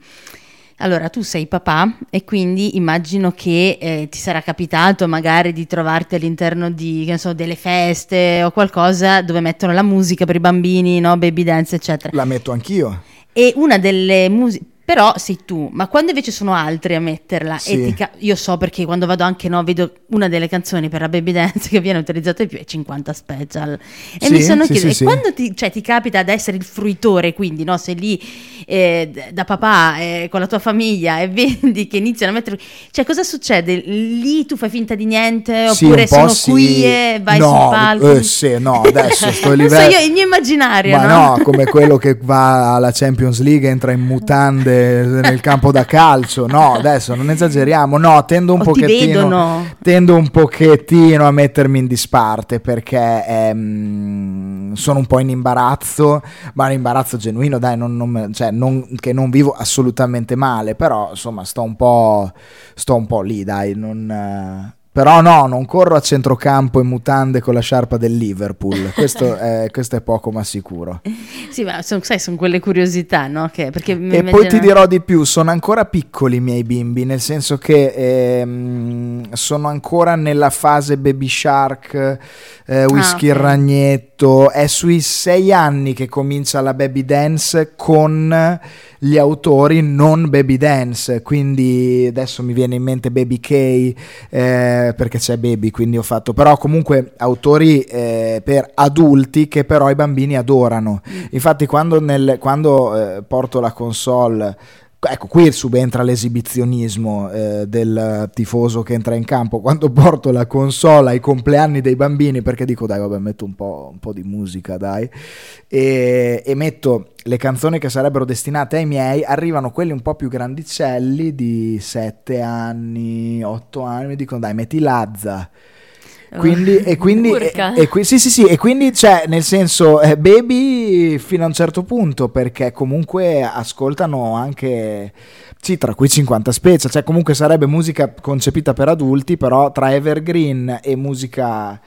Speaker 2: allora, tu sei papà e quindi immagino che eh, ti sarà capitato magari di trovarti all'interno di, che ne so, delle feste o qualcosa dove mettono la musica per i bambini, no? Baby dance, eccetera.
Speaker 4: La metto anch'io.
Speaker 2: E una delle musiche... Però sei tu, ma quando invece sono altri a metterla,
Speaker 4: Sì.
Speaker 2: e ti ca- io so perché quando vado anche, no, vedo una delle canzoni per la baby dance che viene utilizzata di più è 50 special. E
Speaker 4: Sì,
Speaker 2: mi sono
Speaker 4: sì,
Speaker 2: chiesto, e quando ti, cioè, ti capita ad essere il fruitore, quindi no, sei lì eh, da papà eh, con la tua famiglia e vedi che iniziano a mettere... Cioè cosa succede? Lì tu fai finta di niente oppure sono qui e vai
Speaker 4: no,
Speaker 2: sul palco?
Speaker 4: eh, sì, no, adesso sto
Speaker 2: Non so,
Speaker 4: livello.
Speaker 2: io il mio immaginario,
Speaker 4: Ma
Speaker 2: no?
Speaker 4: no, come quello che va alla Champions League, entra in mutande nel campo da calcio. No, adesso non esageriamo. No, tendo un
Speaker 2: O ti
Speaker 4: pochettino. Tendo un pochettino a mettermi in disparte perché ehm, sono un po' in imbarazzo, ma un imbarazzo genuino, dai, non- non cioè, non- che non vivo assolutamente male, però insomma sto un po', sto un po' lì, dai, non, eh, però no, non corro a centrocampo in mutande con la sciarpa del Liverpool, questo è, questo è poco ma sicuro.
Speaker 2: Sì, ma son- sai, sono quelle curiosità, no? Che,
Speaker 4: E poi ti dirò di più, sono ancora piccoli i miei bimbi, nel senso che ehm, sono ancora nella fase baby shark, eh, whisky
Speaker 2: Ah, ok.
Speaker 4: il ragnetto, metto, è sui sei anni che comincia la baby dance con gli autori non baby dance, quindi adesso mi viene in mente Baby K eh, perché c'è Baby, quindi ho fatto, però comunque autori eh, per adulti che però i bambini adorano. Infatti quando, nel, quando eh, porto la console Ecco, qui subentra l'esibizionismo eh, del tifoso che entra in campo. Quando porto la console ai compleanni dei bambini, perché dico dai, vabbè, metto un po', un po di musica, dai, e, e, metto le canzoni che sarebbero destinate ai miei, arrivano quelli un po' più grandicelli di 7 anni, 8 anni, mi dicono dai, metti Lazza quindi, e quindi, e, e, sì, sì, sì, e quindi cioè, nel senso, eh, baby fino a un certo punto, perché comunque ascoltano anche, sì, tra cui 50 specie, cioè comunque sarebbe musica concepita per adulti, però tra evergreen e musica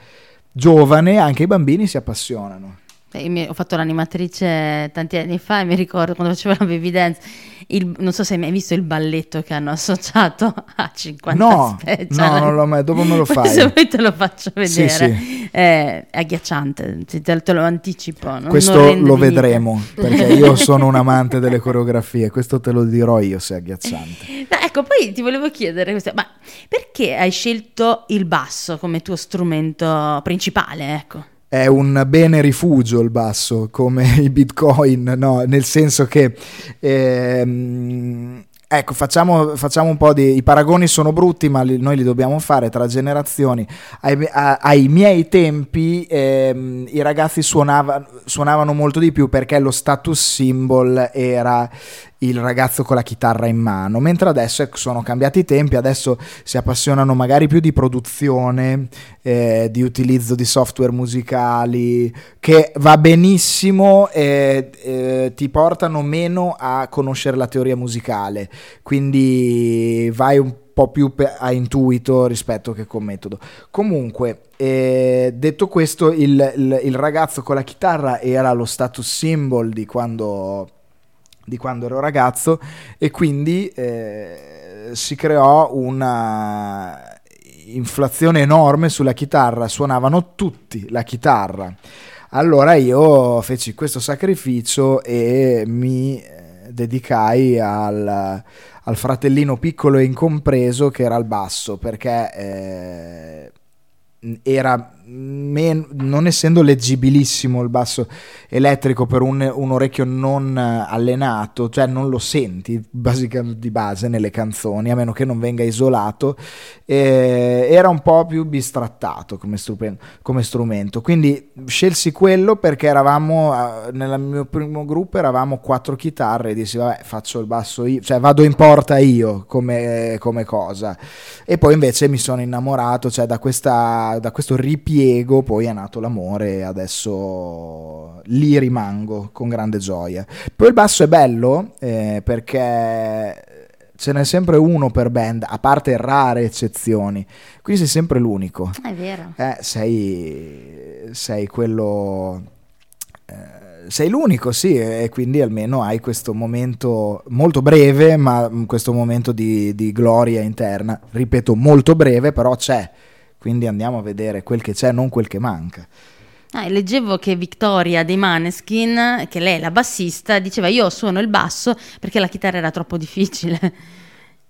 Speaker 4: giovane anche i bambini si appassionano.
Speaker 2: Io ho fatto l'animatrice tanti anni fa e mi ricordo quando facevo la baby dance il, non so se hai mai visto il balletto che hanno associato a 50
Speaker 4: no,
Speaker 2: special.
Speaker 4: No, non l'ho mai, dopo me lo fai.
Speaker 2: Se vuoi te lo faccio vedere.
Speaker 4: Sì, sì.
Speaker 2: È, è agghiacciante, te, te, lo anticipo. Non,
Speaker 4: questo
Speaker 2: non
Speaker 4: lo vedremo, perché io sono un amante delle coreografie, questo te lo dirò io se è agghiacciante.
Speaker 2: No, ecco, poi ti volevo chiedere, questo, ma perché hai scelto il basso come tuo strumento principale? Ecco
Speaker 4: è un bene rifugio il basso, come i bitcoin, no? nel senso che... Ehm, Ecco, facciamo, facciamo, un po' di... I paragoni sono brutti, ma li, noi li dobbiamo fare tra generazioni. Ai, a, ai miei tempi ehm, i ragazzi suonava, suonavano molto di più perché lo status symbol era il ragazzo con la chitarra in mano, mentre adesso ecco, sono cambiati i tempi, adesso si appassionano magari più di produzione, eh, di utilizzo di software musicali, che va benissimo e eh, ti portano meno a conoscere la teoria musicale, quindi vai un po' più a intuito rispetto che con metodo. Comunque, eh, detto questo, il, il, il ragazzo con la chitarra era lo status symbol di quando di quando ero ragazzo e quindi eh, si creò una inflazione enorme sulla chitarra, suonavano tutti la chitarra. Allora io feci questo sacrificio e mi eh, dedicai al, al fratellino piccolo e incompreso che era il basso perché eh, era men- non essendo leggibilissimo il basso elettrico per un, un, orecchio non allenato, cioè non lo senti di base nelle canzoni, a meno che non venga isolato, eh, era un po' più bistrattato come, strupen- come, strumento. Quindi scelsi quello perché eravamo, nel mio primo gruppo eravamo quattro chitarre e dissi vabbè faccio il basso io, cioè vado in porta io come, come cosa. E poi invece mi sono innamorato, cioè da, questa, da questo ripiego piego poi è nato l'amore e adesso lì rimango con grande gioia. Poi il basso è bello eh, perché ce n'è sempre uno per band, a parte rare eccezioni. Qui sei sempre l'unico.
Speaker 2: È vero.
Speaker 4: Eh, sei, sei quello... Eh, sei l'unico, sì, e quindi almeno hai questo momento molto breve, ma questo momento di, di gloria interna. Ripeto, molto breve, però c'è quindi andiamo a vedere quel che c'è, non quel che manca.
Speaker 2: Ah, leggevo che Victoria dei Maneskin, che lei è la bassista, diceva io suono il basso perché la chitarra era troppo difficile.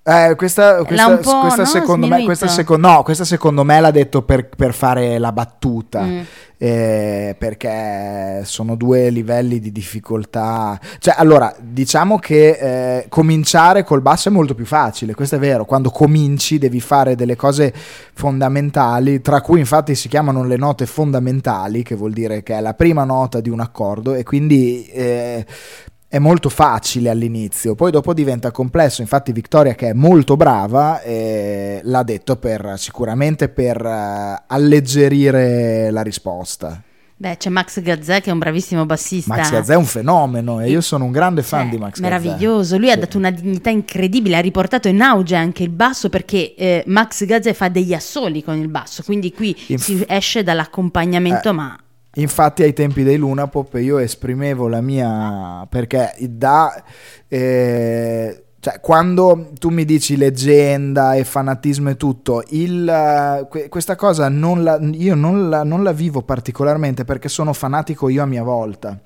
Speaker 4: Eh, questa, questa, questa, no, secondo me, questa, seco- no, questa, secondo me, l'ha detto per, per fare la battuta. Mm. Eh, perché sono due livelli di difficoltà. Cioè, allora, diciamo che eh, cominciare col basso è molto più facile, questo è vero. Quando cominci devi fare delle cose fondamentali, tra cui infatti si chiamano le note fondamentali, che vuol dire che è la prima nota di un accordo, e quindi eh, è molto facile all'inizio, poi dopo diventa complesso. Infatti, Vittoria, che è molto brava, eh, l'ha detto per, sicuramente per uh, alleggerire la risposta.
Speaker 2: Beh, c'è Max Gazzè che è un bravissimo bassista.
Speaker 4: Max Gazzè è un fenomeno e io sono un grande fan
Speaker 2: cioè,
Speaker 4: di Max
Speaker 2: Gazzè. Meraviglioso, lui sì. ha dato una dignità incredibile, ha riportato in auge anche il basso perché eh, Max Gazzè fa degli assoli con il basso, quindi qui Inf- si esce dall'accompagnamento eh, ma
Speaker 4: Infatti ai tempi dei Lunapop io esprimevo la mia... perché da... Eh, Cioè, quando tu mi dici leggenda e fanatismo e tutto, il, eh, que- questa cosa non la- io non la, non la vivo particolarmente perché sono fanatico io a mia volta.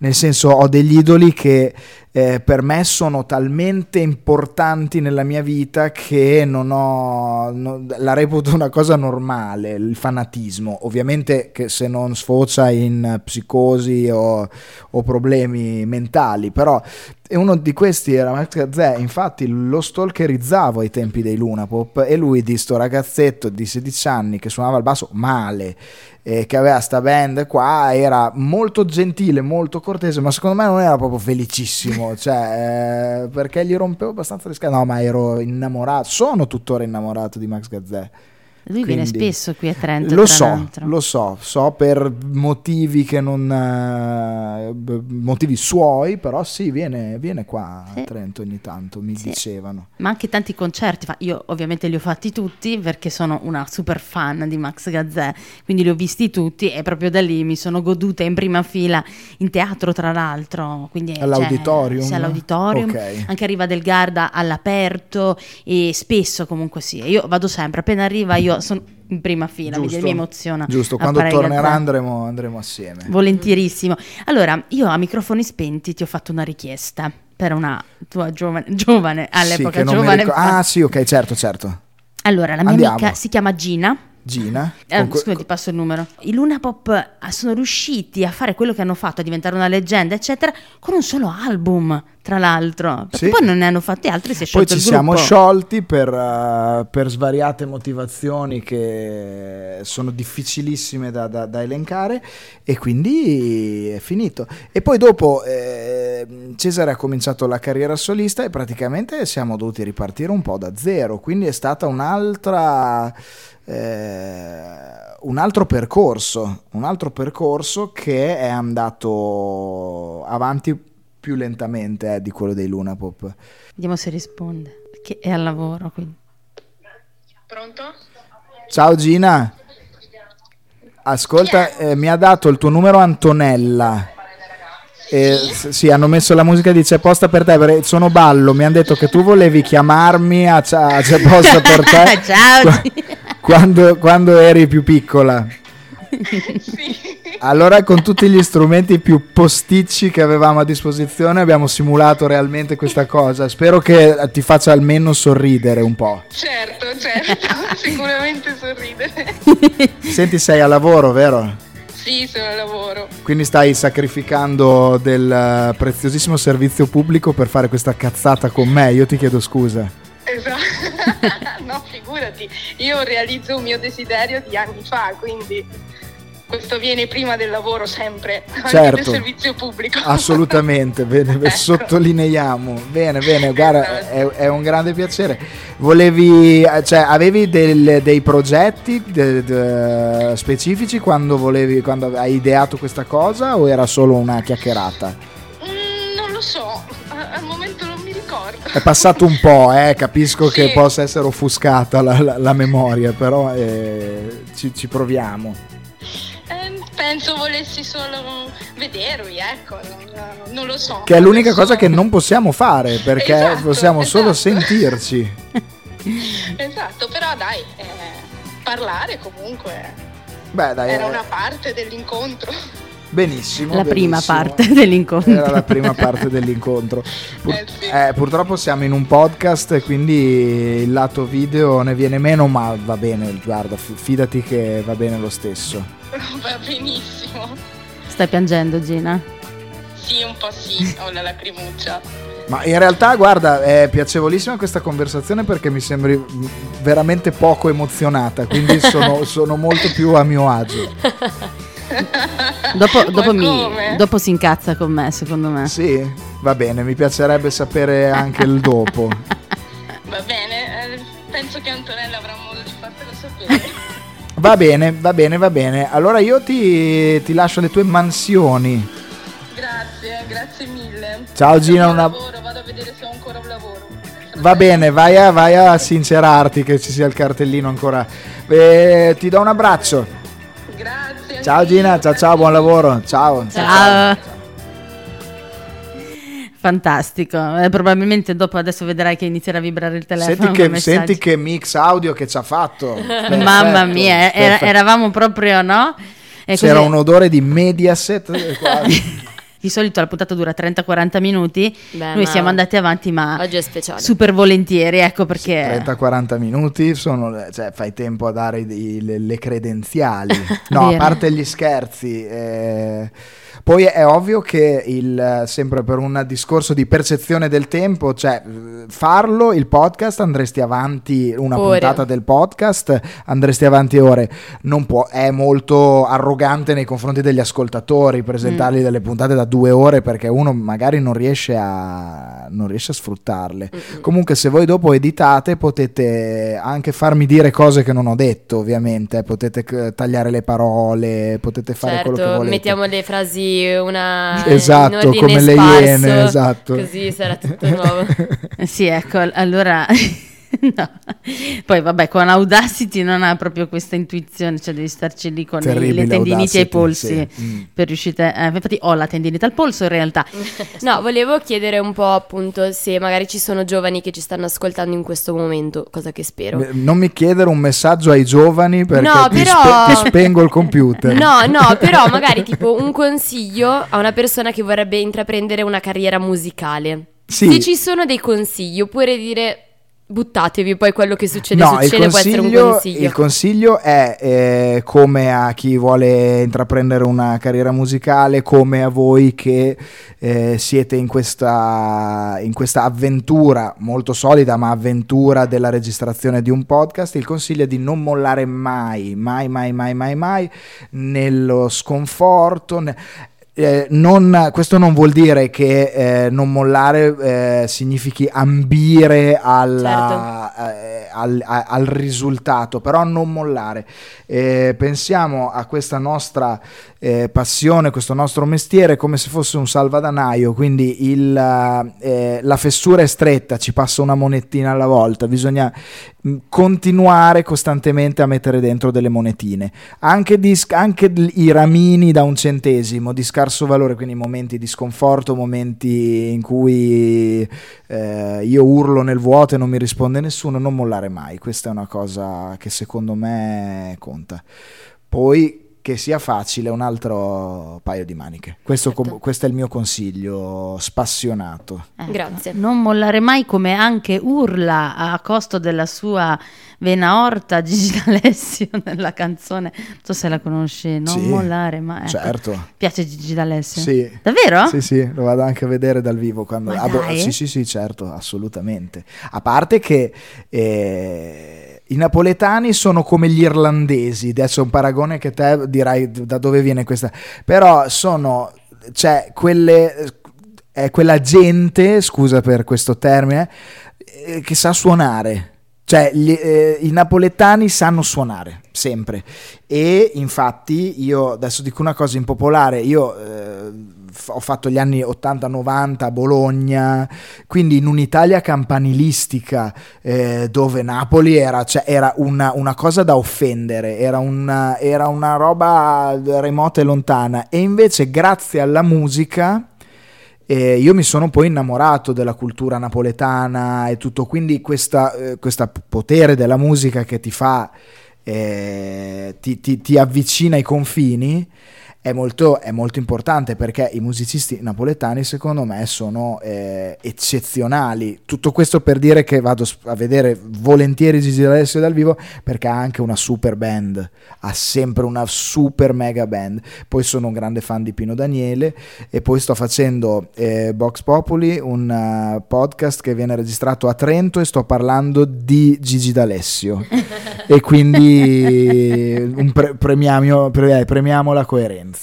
Speaker 4: Nel senso, ho degli idoli che eh, per me sono talmente importanti nella mia vita che non ho, no- la reputo una cosa normale, il fanatismo. Ovviamente che se non sfocia in psicosi o, o problemi mentali, però e uno di questi era Max Gazzè, infatti lo stalkerizzavo ai tempi dei Lunapop e lui di sto ragazzetto di 16 anni che suonava il basso male, eh, che aveva sta band qua, era molto gentile, molto cortese, ma secondo me non era proprio felicissimo, cioè, eh, perché gli rompevo abbastanza le scale, no ma ero innamorato, sono tuttora innamorato di Max Gazzè.
Speaker 2: Lui viene
Speaker 4: Quindi-
Speaker 2: spesso qui a Trento.
Speaker 4: Lo so,
Speaker 2: l'altro.
Speaker 4: lo so, so per motivi che non... eh, motivi suoi, però sì, viene, viene qua
Speaker 2: Sì.
Speaker 4: a Trento ogni tanto, mi
Speaker 2: Sì.
Speaker 4: dicevano.
Speaker 2: Ma anche tanti concerti. Io ovviamente li ho fatti tutti perché sono una super fan di Max Gazzè, quindi li ho visti tutti e proprio da lì mi sono goduta in prima fila in teatro tra l'altro. Quindi, cioè,
Speaker 4: All'auditorium?
Speaker 2: Sì, all'auditorium.
Speaker 4: Ok.
Speaker 2: Anche arriva del Garda all'aperto e spesso comunque sì. Io vado sempre, appena arriva io sono in prima fila,
Speaker 4: Giusto,
Speaker 2: mi emoziona.
Speaker 4: Giusto, quando tornerà andremo, andremo assieme.
Speaker 2: Volentierissimo. Allora, io a microfoni spenti ti ho fatto una richiesta per una tua giovane, giovane
Speaker 4: Sì,
Speaker 2: all'epoca
Speaker 4: mi
Speaker 2: giovane. fa-
Speaker 4: ah sì, ok, certo, certo.
Speaker 2: allora, la mia
Speaker 4: Andiamo.
Speaker 2: amica si chiama Gina.
Speaker 4: Gina?
Speaker 2: Eh,
Speaker 4: Con
Speaker 2: scusa, ti passo il numero. I Luna Pop eh, sono riusciti a fare quello che hanno fatto, a diventare una leggenda, eccetera, con un solo album, tra l'altro. Perché
Speaker 4: Sì.
Speaker 2: poi non ne hanno fatti altri, si è
Speaker 4: Poi
Speaker 2: sciolto
Speaker 4: ci
Speaker 2: il
Speaker 4: siamo sciolti per, eh, per svariate motivazioni che sono difficilissime da, da- da elencare e quindi è finito. E poi dopo eh, Cesare ha cominciato la carriera solista e praticamente siamo dovuti ripartire un po' da zero, quindi è stata un'altra... eh, un altro percorso, un altro percorso che è andato avanti più lentamente eh, di quello dei Luna Pop.
Speaker 2: Vediamo se risponde, perché è al lavoro. Quindi.
Speaker 6: Pronto?
Speaker 4: Ciao Gina, ascolta, eh, mi ha dato il tuo numero Antonella. Eh, sì, hanno messo la musica di C'è posta per te, perché sono ballo, mi hanno detto che tu volevi chiamarmi a, C'è- a C'è posta per te
Speaker 2: Ciao, Gina.
Speaker 4: quando, quando eri più piccola. Allora con tutti gli strumenti più posticci che avevamo a disposizione abbiamo simulato realmente questa cosa. Spero che ti faccia almeno sorridere un po'.
Speaker 6: Certo, certo, sicuramente sorridere.
Speaker 4: Senti, sei a lavoro, vero?
Speaker 6: Sì, sono al lavoro.
Speaker 4: Quindi stai sacrificando del eh, preziosissimo servizio pubblico per fare questa cazzata con me. Io ti chiedo scusa.
Speaker 6: Esatto. no, figurati, io realizzo un mio desiderio di anni fa, quindi questo viene prima del lavoro sempre,
Speaker 4: Certo.
Speaker 6: del servizio pubblico.
Speaker 4: Assolutamente, bene,
Speaker 6: Ecco.
Speaker 4: sottolineiamo. Bene, bene, guarda, è, è un grande piacere. Volevi, eh, cioè, avevi del- dei progetti de- de- specifici quando volevi, quando hai ideato questa cosa o era solo una chiacchierata?
Speaker 6: Mm, non lo so, al momento non mi ricordo.
Speaker 4: È passato un po', eh, capisco che
Speaker 6: Sì.
Speaker 4: possa essere offuscata la, la- la memoria, però eh, ci, ci proviamo.
Speaker 6: Penso volessi solo vedervi, ecco, non, non lo so.
Speaker 4: Che è l'unica cosa che non possiamo fare perché
Speaker 6: Esatto,
Speaker 4: possiamo solo
Speaker 6: esatto.
Speaker 4: sentirci.
Speaker 6: Esatto, però dai, eh, parlare comunque
Speaker 4: Beh, dai,
Speaker 6: era
Speaker 4: eh,
Speaker 6: una parte dell'incontro.
Speaker 4: benissimo.
Speaker 2: La prima
Speaker 4: benissimo.
Speaker 2: parte dell'incontro.
Speaker 4: Era la prima parte dell'incontro. Pur-
Speaker 6: Eh sì.
Speaker 4: eh, purtroppo siamo in un podcast e quindi il lato video ne viene meno, ma va bene, guarda, fi- fidati che va bene lo stesso.
Speaker 6: Va benissimo.
Speaker 2: Stai piangendo, Gina?
Speaker 6: Sì, un po' sì, ho la lacrimuccia.
Speaker 4: Ma in realtà, guarda, è piacevolissima questa conversazione perché mi sembri veramente poco emozionata, quindi sono, sono molto più a mio agio.
Speaker 2: Dopo, dopo mi- dopo si incazza con me, secondo me.
Speaker 4: Sì, va bene, mi piacerebbe sapere anche il dopo.
Speaker 6: Va bene, eh, penso che Antonella avrà modo di fartelo sapere.
Speaker 4: Va bene, va bene, va bene. Allora io ti, ti lascio le tue mansioni.
Speaker 6: grazie, grazie mille.
Speaker 4: Ciao, Gina, una-
Speaker 6: lavoro, vado a vedere se ho ancora un lavoro.
Speaker 4: Va bene, vai a, vai a sincerarti che ci sia il cartellino ancora. Eh, ti do un abbraccio.
Speaker 6: Grazie.
Speaker 4: Ciao Gina, ciao ciao, buon lavoro. Ciao.
Speaker 2: Ciao. Fantastico. Eh, probabilmente dopo adesso vedrai che inizierà a vibrare il telefono.
Speaker 4: Senti che, senti che mix audio che ci ha fatto.
Speaker 2: Mamma
Speaker 4: Perfetto,
Speaker 2: mia, era-
Speaker 4: perfetto.
Speaker 2: eravamo proprio, no? E
Speaker 4: C'era
Speaker 2: così-
Speaker 4: un odore di Mediaset. eh, quasi.
Speaker 2: Di solito la puntata dura 30-40 minuti,
Speaker 3: Beh,
Speaker 2: noi siamo andati avanti, ma
Speaker 3: Oggi è speciale.
Speaker 2: super volentieri, ecco perché...
Speaker 4: 30-40 minuti sono, cioè, fai tempo a dare i- le, le credenziali. No, a parte gli scherzi. eh, poi è ovvio che il, sempre per un discorso di percezione del tempo, cioè eh, farlo il podcast andresti avanti una
Speaker 3: Ore.
Speaker 4: puntata del podcast, andresti avanti ore. Non può, è molto arrogante nei confronti degli ascoltatori presentargli delle puntate da due ore perché uno magari non riesce a, non riesce a sfruttarle. Comunque, se voi dopo editate, potete anche farmi dire cose che non ho detto, ovviamente. Potete c- tagliare le parole, potete fare quello che
Speaker 3: Certo,
Speaker 4: volete.
Speaker 3: mettiamo le frasi una
Speaker 4: Esatto, come le iene, esatto.
Speaker 3: Così sarà tutto nuovo.
Speaker 2: Eh Sì, ecco, allora... no. Poi vabbè, con Audacity non ha proprio questa intuizione, cioè devi starci lì con i- le tendinite ai polsi
Speaker 4: sì. Mm.
Speaker 2: per riuscire... eh, infatti ho la tendinite al polso in realtà.
Speaker 3: No, volevo chiedere un po' appunto se magari ci sono giovani che ci stanno ascoltando in questo momento, cosa che spero.
Speaker 4: Beh, Non mi chiedere un messaggio ai giovani perché
Speaker 3: No,
Speaker 4: ti,
Speaker 3: però-
Speaker 4: spe- ti spengo il computer.
Speaker 3: No, no, però magari tipo un consiglio a una persona che vorrebbe intraprendere una carriera musicale.
Speaker 4: Sì.
Speaker 3: Se ci sono dei consigli, oppure dire buttatevi, poi quello che succede
Speaker 4: No, il
Speaker 3: succede può essere un
Speaker 4: consiglio,
Speaker 3: consiglio.
Speaker 4: il consiglio è eh, come a chi vuole intraprendere una carriera musicale, come a voi che eh, siete in questa, in questa avventura molto solida, ma avventura della registrazione di un podcast. Il consiglio è di non mollare mai, mai, mai, mai, mai, mai nello sconforto. ne- eh, non- questo non vuol dire che eh, non mollare eh, significhi ambire alla- eh, al, a- al risultato, però non mollare. Eh, pensiamo a questa nostra eh, passione, questo nostro mestiere come se fosse un salvadanaio, quindi il, eh, la fessura è stretta, ci passa una monettina alla volta, bisogna mh, continuare costantemente a mettere dentro delle monetine, anche, di, anche i ramini da un centesimo di scarso valore, quindi momenti di sconforto, momenti in cui eh, io urlo nel vuoto e non mi risponde nessuno, non mollare mai, questa è una cosa che secondo me conta. Poi che sia facile un altro paio di maniche. Questo, com-
Speaker 3: Certo.
Speaker 4: questo è il mio consiglio spassionato.
Speaker 2: Ecco,
Speaker 3: Grazie.
Speaker 2: Non mollare mai come anche urla a costo della sua vena orta Gigi D'Alessio nella canzone. Non so se la conosci, non
Speaker 4: Sì,
Speaker 2: mollare mai. Ecco.
Speaker 4: Certo.
Speaker 2: Piace Gigi D'Alessio?
Speaker 4: Sì.
Speaker 2: Davvero?
Speaker 4: Sì, sì, lo vado anche a vedere dal vivo. Quando...
Speaker 2: Ma
Speaker 4: ah,
Speaker 2: dai.
Speaker 4: sì, sì, sì, certo, assolutamente. A parte che eh, i napoletani sono come gli irlandesi, adesso è un paragone che te dirai da dove viene questa, però sono, cioè, quelle, è quella gente, scusa per questo termine, eh, che sa suonare. Cioè, gli- eh, i napoletani sanno suonare, sempre. E infatti, io adesso dico una cosa impopolare, io eh, ho fatto gli anni 80-90 a Bologna, quindi in un'Italia campanilistica eh, dove Napoli era, cioè, era una, una cosa da offendere, era una, era una roba remota e lontana. E invece, grazie alla musica... E io mi sono poi innamorato della cultura napoletana e tutto, quindi questa, eh, questo potere della musica che ti fa, eh, ti, ti- ti avvicina ai confini, è molto, è molto importante perché i musicisti napoletani secondo me sono eh, eccezionali. Tutto questo per dire che vado a vedere volentieri Gigi D'Alessio dal vivo perché ha anche una super band, ha sempre una super mega band. Poi sono un grande fan di Pino Daniele e poi sto facendo eh, Box Populi, un eh, podcast che viene registrato a Trento e sto parlando di Gigi D'Alessio e quindi un pre- premiamo, pre- eh, premiamo la coerenza.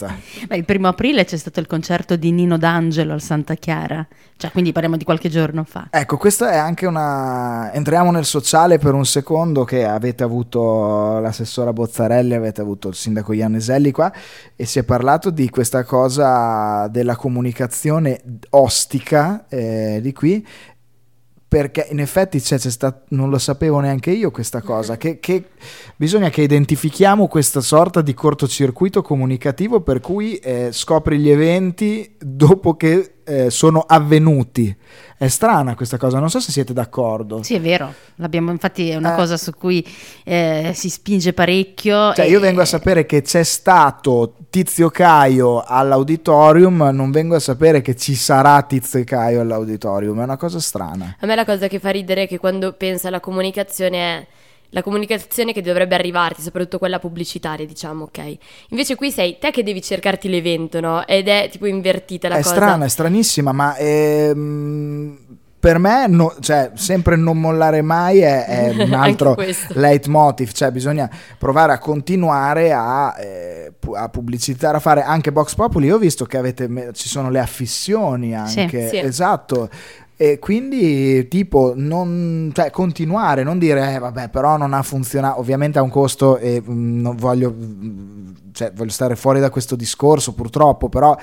Speaker 2: Beh, il primo aprile c'è stato il concerto di Nino D'Angelo al Santa Chiara, cioè quindi parliamo di qualche giorno fa.
Speaker 4: Ecco, questa è anche una... Entriamo nel sociale per un secondo che avete avuto l'assessora Bozzarelli, avete avuto il sindaco Ianneselli qua e si è parlato di questa cosa della comunicazione ostica eh, di qui perché in effetti c'è sta- non lo sapevo neanche io questa cosa, che, che bisogna che identifichiamo questa sorta di cortocircuito comunicativo per cui eh, scopri gli eventi dopo che eh, sono avvenuti. È strana questa cosa, non so se siete d'accordo.
Speaker 2: Sì, è vero, l'abbiamo, infatti è una
Speaker 4: Eh.
Speaker 2: cosa su cui eh, si spinge parecchio.
Speaker 4: Cioè,
Speaker 2: e-
Speaker 4: io vengo a sapere che c'è stato Tizio Caio all'auditorium, non vengo a sapere che ci sarà Tizio Caio all'auditorium, è una cosa strana.
Speaker 3: A me la cosa che fa ridere è che quando pensa alla comunicazione è la comunicazione che dovrebbe arrivarti, soprattutto quella pubblicitaria, diciamo, ok? Invece qui sei te che devi cercarti l'evento, no? Ed è tipo invertita la
Speaker 4: è
Speaker 3: cosa.
Speaker 4: strana, è stranissima, ma ehm, per me, no- cioè, sempre non mollare mai è, è un altro leitmotiv, cioè bisogna provare a continuare a, eh, a pubblicizzare, a fare anche Box Populi. Io ho visto che avete, ci sono le affissioni anche,
Speaker 3: Sì.
Speaker 4: esatto. E quindi, tipo, non, cioè, continuare, non dire, eh, vabbè, però non ha funzionato. Ovviamente ha un costo e mm, non voglio, mm, cioè, voglio stare fuori da questo discorso, purtroppo, però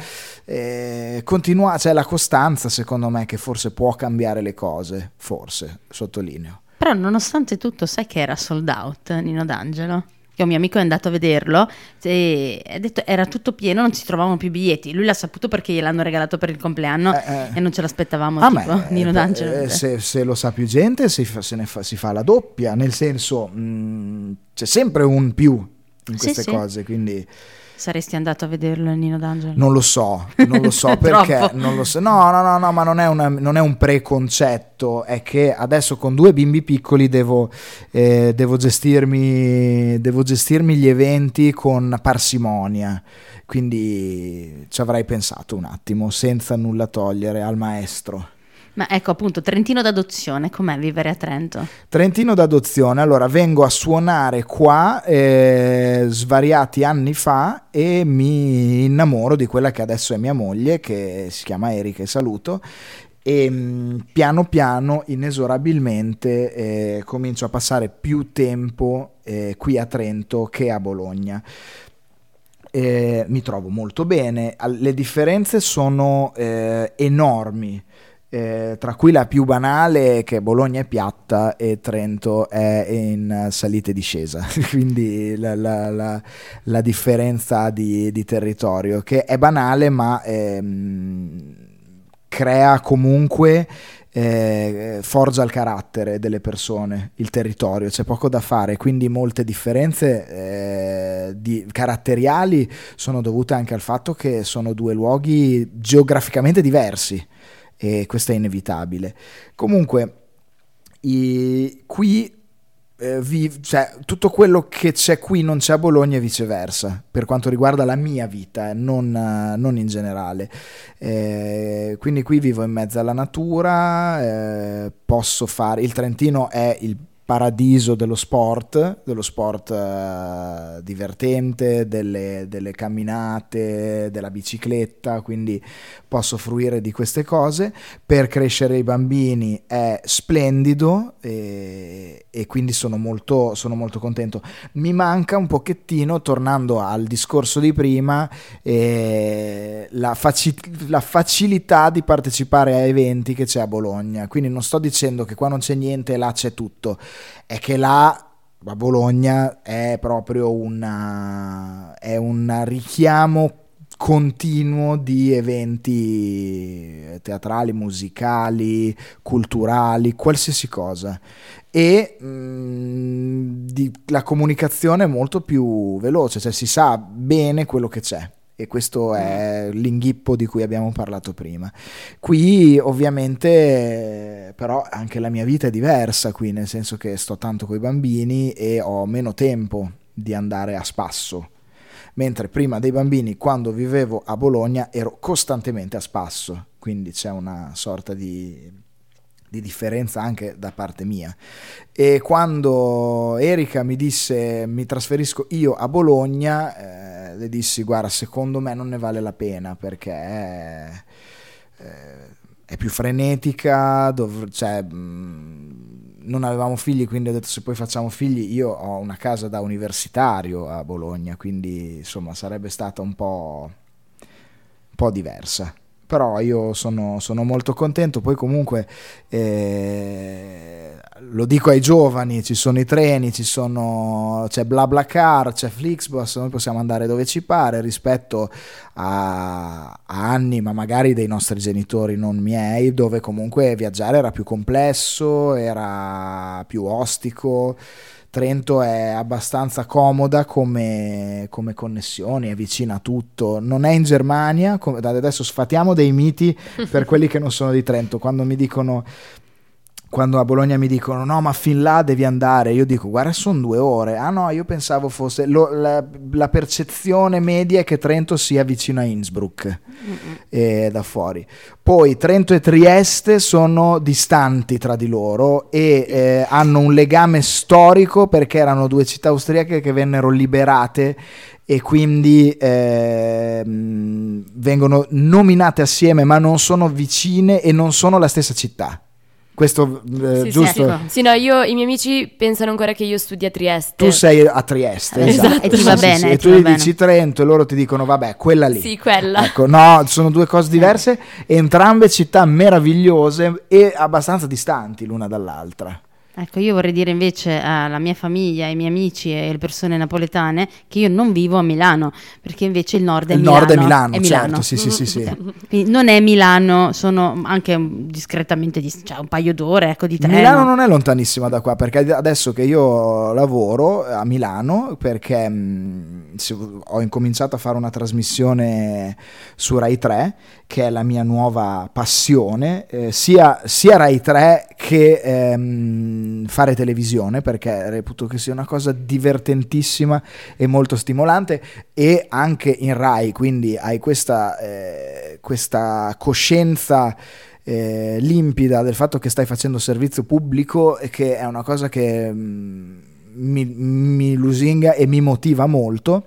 Speaker 4: eh, continua, c'è la costanza, secondo me, che forse può cambiare le cose, forse, sottolineo.
Speaker 2: Però nonostante tutto, sai che era sold out Nino D'Angelo? Che un mio amico è andato a vederlo e ha detto era tutto pieno, non si trovavano più biglietti. Lui l'ha saputo perché gliel'hanno regalato per il compleanno
Speaker 4: Eh, eh.
Speaker 2: e non ce l'aspettavamo
Speaker 4: Ah,
Speaker 2: tipo
Speaker 4: ma,
Speaker 2: Nino
Speaker 4: eh,
Speaker 2: D'Angelo.
Speaker 4: eh, se, se lo sa più gente, si fa, se ne fa, si fa la doppia, nel senso, mh, c'è sempre un più in
Speaker 2: Sì,
Speaker 4: queste
Speaker 2: sì.
Speaker 4: cose, quindi
Speaker 2: Saresti andato a vederlo Nino D'Angelo?
Speaker 4: non lo so, non lo so perché, non lo so. No, no, no, no, ma non è, una- non è un preconcetto, è che adesso con due bimbi piccoli devo, eh, devo, gestirmi, devo gestirmi gli eventi con parsimonia, quindi ci avrei pensato un attimo, senza nulla togliere al maestro.
Speaker 2: Ma ecco appunto, Trentino d'adozione, com'è vivere a Trento?
Speaker 4: Trentino d'adozione, allora vengo a suonare qua eh, svariati anni fa e mi innamoro di quella che adesso è mia moglie, che si chiama Erika e saluto, e mh, piano piano, inesorabilmente, eh, comincio a passare più tempo eh, qui a Trento che a Bologna. Eh, mi trovo molto bene, le differenze sono eh, enormi. Eh, tra cui la più banale è che Bologna è piatta e Trento è in salita e discesa, quindi la, la- la- la differenza di, di territorio, che è banale ma ehm, crea comunque, eh, forgia il carattere delle persone, il territorio, c'è poco da fare, quindi molte differenze eh, di- caratteriali sono dovute anche al fatto che sono due luoghi geograficamente diversi e questo è inevitabile. Comunque, i- qui eh, vi- cioè, tutto quello che c'è qui non c'è a Bologna e viceversa, per quanto riguarda la mia vita, eh, non, eh, non in generale. Eh, quindi qui vivo in mezzo alla natura, eh, posso fare... Il Trentino è il paradiso dello sport, dello sport eh, divertente, delle, delle camminate, della bicicletta, quindi posso fruire di queste cose. Per crescere i bambini è splendido e, e quindi sono molto, sono molto contento. Mi manca un pochettino, tornando al discorso di prima, eh, la, faci- la facilità di partecipare a eventi che c'è a Bologna. Quindi non sto dicendo che qua non c'è niente e là c'è tutto, è che là a Bologna è proprio una, è un richiamo continuo di eventi teatrali, musicali, culturali, qualsiasi cosa. E mm, di- la comunicazione è molto più veloce, cioè si sa bene quello che c'è. E questo è l'inghippo di cui abbiamo parlato prima. Qui ovviamente però anche la mia vita è diversa qui, nel senso che sto tanto con i bambini e ho meno tempo di andare a spasso. Mentre prima dei bambini, quando vivevo a Bologna, ero costantemente a spasso, quindi c'è una sorta di, di differenza anche da parte mia. E quando Erika mi disse mi trasferisco io a Bologna, eh, le dissi guarda, secondo me non ne vale la pena perché è, eh, è più frenetica, dov- cioè, mh, non avevamo figli, quindi ho detto se poi facciamo figli, io ho una casa da universitario a Bologna, quindi insomma sarebbe stata un po', un po' diversa. Però io sono, sono molto contento, poi comunque eh, lo dico ai giovani, ci sono i treni, ci sono, c'è BlaBlaCar, c'è Flixbus, noi possiamo andare dove ci pare rispetto a, a anni, ma magari dei nostri genitori, non miei, dove comunque viaggiare era più complesso, era più ostico. Trento è abbastanza comoda come, come connessioni, è vicina a tutto. Non è in Germania, come- adesso sfatiamo dei miti per quelli che non sono di Trento. Quando mi dicono quando a Bologna mi dicono no ma fin là devi andare io dico guarda sono due ore ah no io pensavo fosse lo- la, la percezione media è che Trento sia vicino a Innsbruck eh, da fuori. Poi Trento e Trieste sono distanti tra di loro e eh, hanno un legame storico perché erano due città austriache che vennero liberate e quindi ehm, vengono nominate assieme ma non sono vicine e non sono la stessa città questo eh,
Speaker 3: Sì,
Speaker 4: giusto?
Speaker 3: Sì. Sì, no, io, i miei amici pensano ancora che io studi a Trieste.
Speaker 4: Tu sei a Trieste,
Speaker 3: Esatto.
Speaker 4: esatto.
Speaker 3: E ti va
Speaker 4: Sì,
Speaker 2: bene,
Speaker 4: sì,
Speaker 2: e
Speaker 4: tu gli
Speaker 2: bene.
Speaker 4: dici Trento e loro ti dicono vabbè, quella lì.
Speaker 3: Sì, quella.
Speaker 4: Ecco, no, sono due cose diverse, entrambe città meravigliose e abbastanza distanti l'una dall'altra.
Speaker 2: Ecco, io vorrei dire invece alla mia famiglia, ai miei amici e alle persone napoletane che io non vivo a Milano, perché invece il nord è
Speaker 4: Il
Speaker 2: Milano.
Speaker 4: nord è Milano,
Speaker 2: è
Speaker 4: certo, sì, sì, sì, sì.
Speaker 2: Non è Milano, sono anche discretamente, dis- cioè un paio d'ore, ecco, di treno.
Speaker 4: Milano non è lontanissima da qua perché adesso che io lavoro a Milano perché mh, se- ho incominciato a fare una trasmissione su Rai 3 che è la mia nuova passione eh, sia, sia Rai 3 che ehm, fare televisione perché reputo che sia una cosa divertentissima e molto stimolante e anche in Rai quindi hai questa, eh, questa coscienza eh, limpida del fatto che stai facendo servizio pubblico e che è una cosa che mm, mi, mi lusinga e mi motiva molto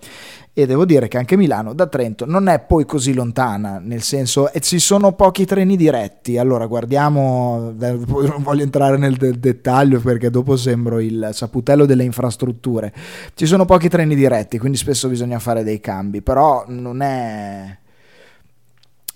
Speaker 4: e devo dire che anche Milano da Trento non è poi così lontana, nel senso e ci sono pochi treni diretti. Allora guardiamo, eh, non voglio entrare nel de- dettaglio perché dopo sembro il saputello delle infrastrutture. Ci sono pochi treni diretti, quindi spesso bisogna fare dei cambi, però non è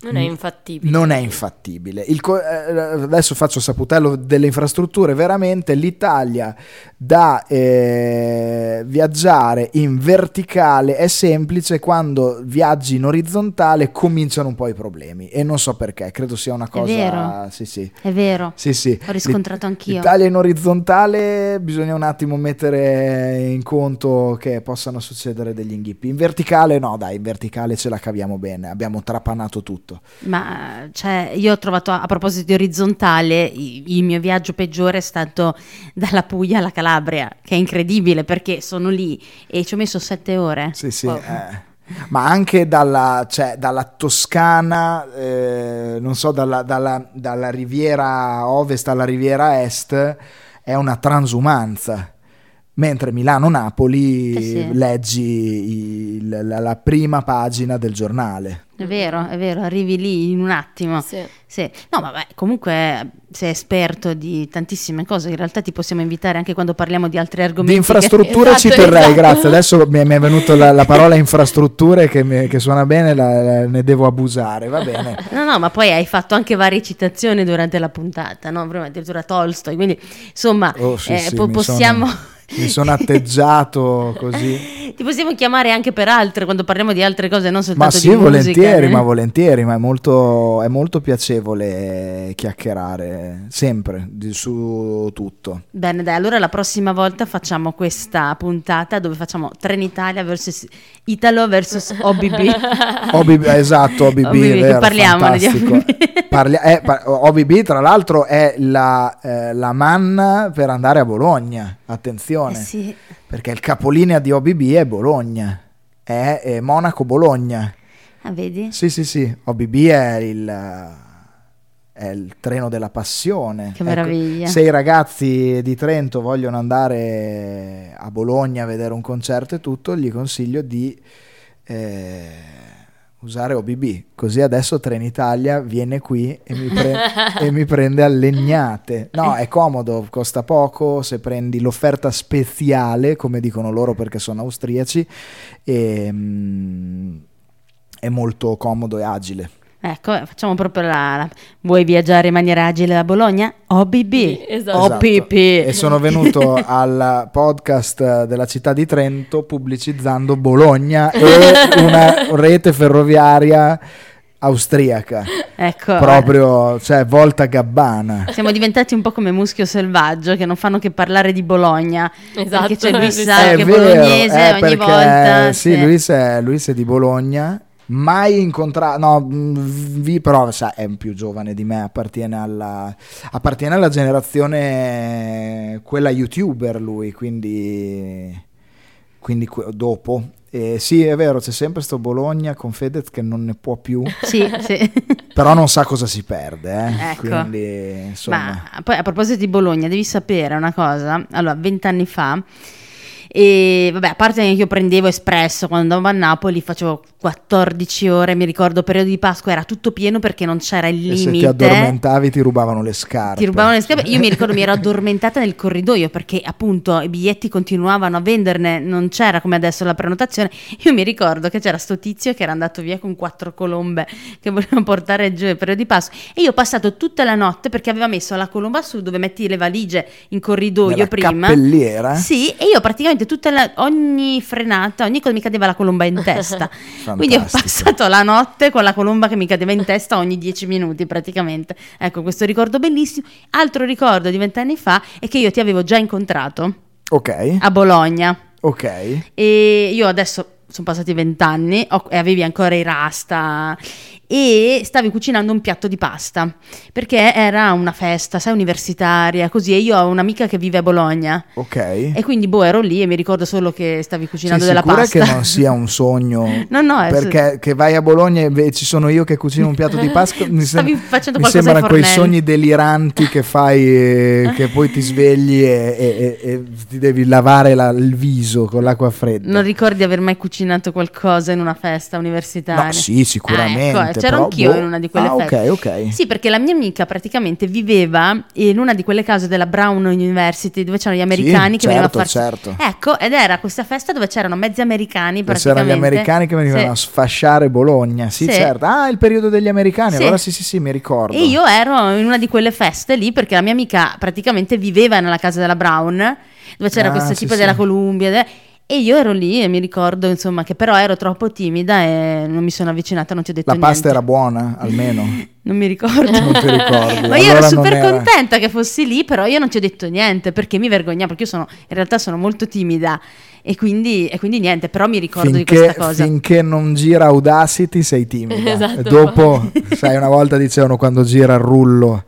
Speaker 3: Non è infattibile.
Speaker 4: non è infattibile. Il co- eh, adesso faccio saputello delle infrastrutture. Veramente l'Italia da eh, viaggiare in verticale è semplice, quando viaggi in orizzontale cominciano un po' i problemi. E non so perché, credo sia una cosa.
Speaker 2: vero.
Speaker 4: Sì, sì.
Speaker 2: È vero,
Speaker 4: Sì, sì.
Speaker 2: ho riscontrato anch'io.
Speaker 4: L'Italia in orizzontale bisogna un attimo mettere in conto che possano succedere degli inghippi. In verticale no, dai, in verticale ce la caviamo bene, abbiamo trapanato tutto.
Speaker 2: Ma cioè, io ho trovato a, proposito di orizzontale, il mio viaggio peggiore è stato dalla Puglia alla Calabria, che è incredibile perché sono lì e ci ho messo sette ore.
Speaker 4: Sì, sì.
Speaker 2: Wow.
Speaker 4: eh. Ma anche dalla, cioè, dalla Toscana, eh, non so, dalla, dalla- dalla riviera ovest alla riviera est, è una transumanza. Mentre Milano-Napoli
Speaker 2: Eh sì.
Speaker 4: leggi il- la, la prima pagina del giornale.
Speaker 2: È vero, è vero, arrivi lì in un attimo.
Speaker 3: Sì.
Speaker 2: Sì. No, vabbè, comunque sei esperto di tantissime cose, in realtà ti possiamo invitare anche quando parliamo di altri argomenti.
Speaker 4: Di infrastrutture ci
Speaker 3: Esatto,
Speaker 4: terrei,
Speaker 3: esatto.
Speaker 4: grazie. Adesso mi è, mi è venuta la, la parola infrastrutture che, mi- che suona bene, la- la- ne devo abusare, va bene.
Speaker 2: che- No, no, ma poi hai fatto anche varie citazioni durante la puntata, no? Prima addirittura Tolstoi, quindi insomma
Speaker 4: Oh, sì,
Speaker 2: eh,
Speaker 4: sì,
Speaker 2: po- possiamo...
Speaker 4: sono- mi sono atteggiato così.
Speaker 2: Ti possiamo chiamare anche per altre quando parliamo di altre cose, non
Speaker 4: Ma
Speaker 2: soltanto
Speaker 4: sì,
Speaker 2: di musica.
Speaker 4: volentieri,
Speaker 2: eh?
Speaker 4: ma volentieri, ma è molto, è molto piacevole chiacchierare sempre di- su tutto.
Speaker 2: Bene, dai, allora la prossima volta facciamo questa puntata dove facciamo Trenitalia versus Italo versus OBB.
Speaker 4: OBB, esatto, OBB,
Speaker 2: OBB, che
Speaker 4: vero,
Speaker 2: parliamone di. OBB.
Speaker 4: Parlia- eh, pa- OBB tra l'altro è la, eh, la man per andare a Bologna, attenzione,
Speaker 2: Eh sì.
Speaker 4: perché il capolinea di OBB è Bologna, è, è Monaco-Bologna.
Speaker 2: Ah, vedi?
Speaker 4: Sì, sì, sì, OBB è il, è il treno della passione.
Speaker 2: Che
Speaker 4: Ecco,
Speaker 2: meraviglia.
Speaker 4: se i ragazzi di Trento vogliono andare a Bologna a vedere un concerto e tutto, gli consiglio di eh, usare OBB. Così adesso Trenitalia viene qui e mi, pre- e mi prende a legnate. No, è comodo, costa poco, se prendi l'offerta speziale, come dicono loro perché sono austriaci, e, mm, è molto comodo e agile.
Speaker 2: Ecco, eh, facciamo proprio la, la- Vuoi viaggiare in maniera agile da Bologna? OBB.
Speaker 3: Esatto.
Speaker 2: OPP.
Speaker 4: E sono venuto al podcast della città di Trento pubblicizzando Bologna e una rete ferroviaria austriaca.
Speaker 2: Ecco.
Speaker 4: Proprio, cioè, volta gabbana.
Speaker 2: Siamo diventati un po' come Muschio Selvaggio che non fanno che parlare di Bologna.
Speaker 3: Esatto,
Speaker 2: Perché c'è Luis. Sal che è bolognese
Speaker 4: eh,
Speaker 2: ogni
Speaker 4: perché,
Speaker 2: volta.
Speaker 4: Sì, Luis è, Luis è di Bologna. Mai incontrato, no, mh, vi, però sa, è più giovane di me, appartiene alla, appartiene alla generazione quella youtuber lui, quindi, quindi dopo. E sì, è vero, c'è sempre sto Bologna con Fedez che non ne può più,
Speaker 2: Sì, sì.
Speaker 4: però non sa cosa si perde, eh.
Speaker 2: Ecco.
Speaker 4: quindi insomma...
Speaker 2: Ma poi a proposito di Bologna, devi sapere una cosa. Allora, vent'anni fa, e vabbè, a parte che io prendevo espresso quando andavo a Napoli, facevo 14 ore, mi ricordo periodo di Pasqua era tutto pieno perché non c'era il
Speaker 4: E se ti
Speaker 2: limite.
Speaker 4: addormentavi ti rubavano le scarpe.
Speaker 2: Ti rubavano le scarpe. Io mi ricordo mi ero addormentata nel corridoio perché appunto i biglietti continuavano a venderne, non c'era come adesso la prenotazione. Io mi ricordo che c'era sto tizio che era andato via con quattro colombe che voleva portare giù il periodo di Pasqua e io ho passato tutta la notte perché aveva messo la colomba su dove metti le valigie in corridoio
Speaker 4: Nella
Speaker 2: prima.
Speaker 4: cappelliera?
Speaker 2: Sì, e io praticamente tutta la- ogni frenata, ogni cosa mi cadeva la colomba in testa. Quindi ho
Speaker 4: Fantastico.
Speaker 2: passato la notte con la colomba che mi cadeva in testa ogni dieci minuti praticamente. Ecco, questo ricordo bellissimo. Altro ricordo di vent'anni fa è che io ti avevo già incontrato
Speaker 4: Ok,
Speaker 2: a Bologna
Speaker 4: ok.
Speaker 2: e io adesso sono passati vent'anni e avevi ancora i rasta e stavi cucinando un piatto di pasta perché era una festa, sai, universitaria, così e io ho un'amica che vive a Bologna
Speaker 4: Ok.
Speaker 2: e quindi boh ero lì e mi ricordo solo che stavi cucinando
Speaker 4: Sei
Speaker 2: della
Speaker 4: sicura
Speaker 2: pasta.
Speaker 4: che non sia un sogno?
Speaker 2: No, no,
Speaker 4: perché che vai a Bologna e ci sono io che cucino un piatto di Pasqua. Mi,
Speaker 2: Stavi
Speaker 4: sem-
Speaker 2: facendo
Speaker 4: mi
Speaker 2: qualcosa ai
Speaker 4: sembrano quei sogni deliranti che fai, eh, che poi ti svegli e, e- e- e ti devi lavare la- il viso con l'acqua fredda.
Speaker 2: Non ricordi di aver mai cucinato qualcosa in una festa universitaria?
Speaker 4: No, sì, sicuramente.
Speaker 2: Ah, ecco, c'ero
Speaker 4: però,
Speaker 2: anch'io
Speaker 4: boh.
Speaker 2: in una di quelle
Speaker 4: ah,
Speaker 2: feste.
Speaker 4: ok, ok.
Speaker 2: Sì, perché la mia amica praticamente viveva in una di quelle case della Brown University dove c'erano gli americani che venivano a
Speaker 4: certo,
Speaker 2: farsi...
Speaker 4: certo.
Speaker 2: Ecco, ed era questa festa dove c'erano mezzi americani
Speaker 4: C'erano gli
Speaker 2: praticamente.
Speaker 4: americani che venivano
Speaker 2: Sì.
Speaker 4: a sfasciare Bologna. Sì,
Speaker 2: Sì.
Speaker 4: certo. Ah, il periodo degli americani.
Speaker 2: Sì.
Speaker 4: Allora sì, sì, sì, mi ricordo.
Speaker 2: E io ero in una di quelle feste lì perché la mia amica praticamente viveva nella casa della Brown, dove c'era
Speaker 4: Ah,
Speaker 2: questo
Speaker 4: sì,
Speaker 2: tipo
Speaker 4: sì.
Speaker 2: della Columbia. E io ero lì e mi ricordo, insomma, che però ero troppo timida e non mi sono avvicinata, non ti ho detto
Speaker 4: La
Speaker 2: niente.
Speaker 4: pasta era buona, almeno.
Speaker 2: Non mi ricordo.
Speaker 4: Non ti ricordi.
Speaker 2: Ma io
Speaker 4: Allora
Speaker 2: ero super contenta che fossi lì, però io non ti ho detto niente perché mi vergognavo, perché io sono, in realtà sono molto timida e quindi, e quindi niente, però mi ricordo di
Speaker 4: Finché,
Speaker 2: questa cosa.
Speaker 4: finché non gira Audacity sei timida.
Speaker 3: Esatto.
Speaker 4: Dopo, sai, una volta dicevano quando gira il rullo.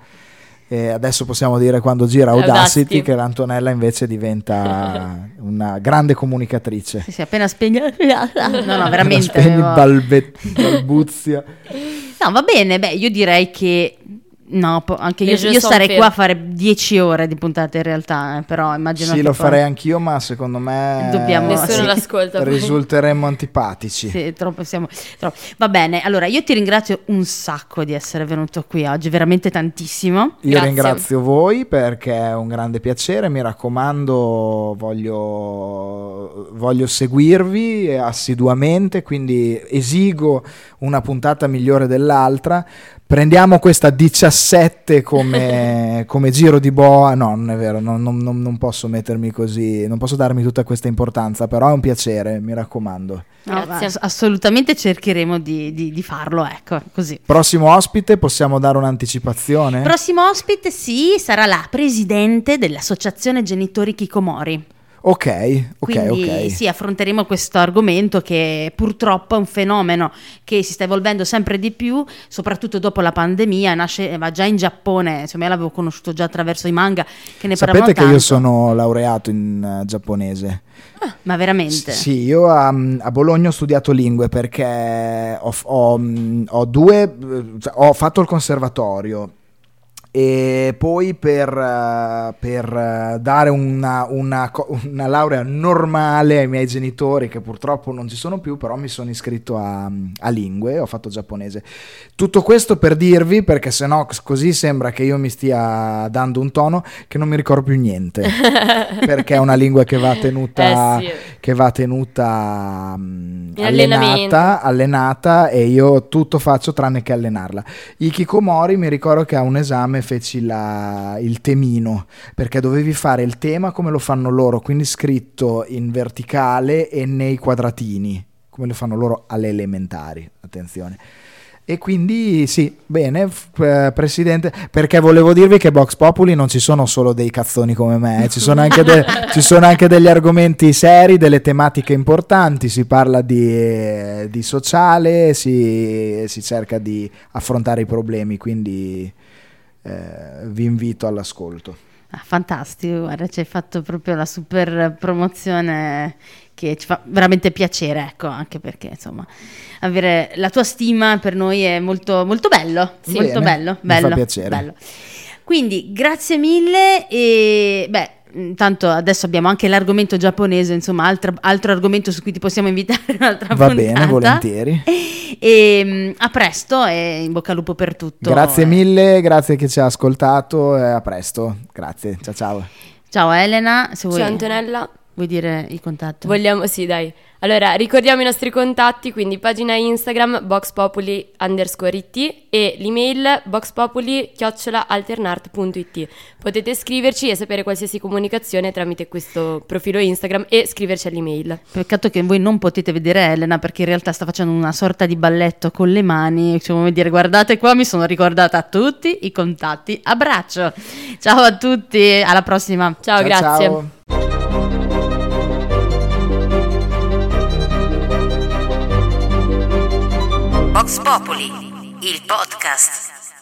Speaker 4: E adesso possiamo dire quando gira Audacity,
Speaker 3: Audacity.
Speaker 4: che l'Antonella invece diventa una grande comunicatrice.
Speaker 2: Sì, sì, appena spegne... No, no, veramente.
Speaker 4: Spegni
Speaker 2: avevo-
Speaker 4: balbe- balbuzia.
Speaker 2: No, va bene, beh, io direi che... No, po- anche io, io sarei
Speaker 3: faits.
Speaker 2: qua a fare 10 ore di puntate in realtà, eh, però immagino
Speaker 4: Sì,
Speaker 2: che
Speaker 4: lo
Speaker 2: poi-
Speaker 4: farei anch'io, ma secondo me
Speaker 2: Dobbiamo-
Speaker 3: Nessuno
Speaker 2: sì.
Speaker 3: l'ascolta.
Speaker 4: risulteremmo antipatici.
Speaker 2: Sì, troppo siamo. troppo. Va bene, allora io ti ringrazio un sacco di essere venuto qui oggi, veramente tantissimo.
Speaker 4: Io
Speaker 3: Grazie.
Speaker 4: ringrazio voi perché è un grande piacere, mi raccomando, voglio, voglio seguirvi assiduamente, quindi esigo una puntata migliore dell'altra. Prendiamo questa 17 come, come giro di boa, no non è vero, non, non- non- non posso mettermi così, non posso darmi tutta questa importanza, però è un piacere, mi raccomando.
Speaker 2: No,
Speaker 3: Grazie.
Speaker 2: ass- assolutamente cercheremo di, di- di farlo, ecco, così.
Speaker 4: Prossimo ospite, possiamo dare un'anticipazione?
Speaker 2: Prossimo ospite, sì, sarà la presidente dell'Associazione Genitori Kikomori.
Speaker 4: Ok, ok,
Speaker 2: Quindi
Speaker 4: ok.
Speaker 2: sì, affronteremo questo argomento che purtroppo è un fenomeno che si sta evolvendo sempre di più, soprattutto dopo la pandemia, nasceva già in Giappone, insomma io l'avevo conosciuto già attraverso i manga che ne
Speaker 4: Sapete che io
Speaker 2: tanto.
Speaker 4: sono laureato in eh, giapponese.
Speaker 2: Ma veramente?
Speaker 4: Sì, io a, a Bologna ho studiato lingue perché ho, ho, mm, ho due, eh, cioè, ho fatto il conservatorio e poi per, eh, per, eh, dare una, una, una laurea normale ai miei genitori che purtroppo non ci sono più però mi sono iscritto a, a lingue ho fatto giapponese tutto questo per dirvi perché sennò così sembra che io mi stia dando un tono che non mi ricordo più niente perché è una lingua che va tenuta,
Speaker 3: Eh sì.
Speaker 4: che va tenuta
Speaker 3: allenamento.
Speaker 4: allenata, allenata e io tutto faccio tranne che allenarla. Ikikomori mi ricordo che a un esame feci la- il temino perché dovevi fare il tema come lo fanno loro, quindi scritto in verticale e nei quadratini, come lo fanno loro alle elementari, attenzione. E quindi sì, bene, eh, presidente, perché volevo dirvi che Vox Populi non ci sono solo dei cazzoni come me, eh, ci, sono anche de- ci sono anche degli argomenti seri, delle tematiche importanti, si parla di, eh, di sociale, si, si cerca di affrontare i problemi, quindi eh, vi invito all'ascolto.
Speaker 2: Ah, fantastico, guarda, ci hai fatto proprio la super promozione che ci fa veramente piacere, ecco, anche perché insomma avere la tua stima per noi è molto, molto bello,
Speaker 4: Sì.
Speaker 2: molto
Speaker 4: Bene,
Speaker 2: bello,
Speaker 4: mi fa
Speaker 2: bello,
Speaker 4: piacere.
Speaker 2: bello. Quindi grazie mille e beh, intanto adesso abbiamo anche l'argomento giapponese, insomma, altro, altro argomento su cui ti possiamo invitare un'altra
Speaker 4: Va
Speaker 2: puntata.
Speaker 4: bene, volentieri.
Speaker 2: E mm, a presto e in bocca al lupo per tutto.
Speaker 4: Grazie mille, grazie che ci ha ascoltato e a presto. Grazie, ciao ciao.
Speaker 2: Ciao Elena, se vuoi,
Speaker 3: Ciao Antonella.
Speaker 2: Vuoi dire i contatti?
Speaker 3: Vogliamo, sì, dai. Allora, ricordiamo i nostri contatti, quindi pagina Instagram boxpopuli underscore it e l'email boxpopuli chiocciolalternart.it. Potete scriverci e sapere qualsiasi comunicazione tramite questo profilo Instagram e scriverci all'email.
Speaker 2: Peccato che voi non potete vedere Elena perché in realtà sta facendo una sorta di balletto con le mani, cioè come dire guardate qua mi sono ricordata tutti i contatti, abbraccio, ciao a tutti, alla prossima.
Speaker 3: Ciao, grazie.
Speaker 4: ciao.
Speaker 1: Vox Populi, il podcast.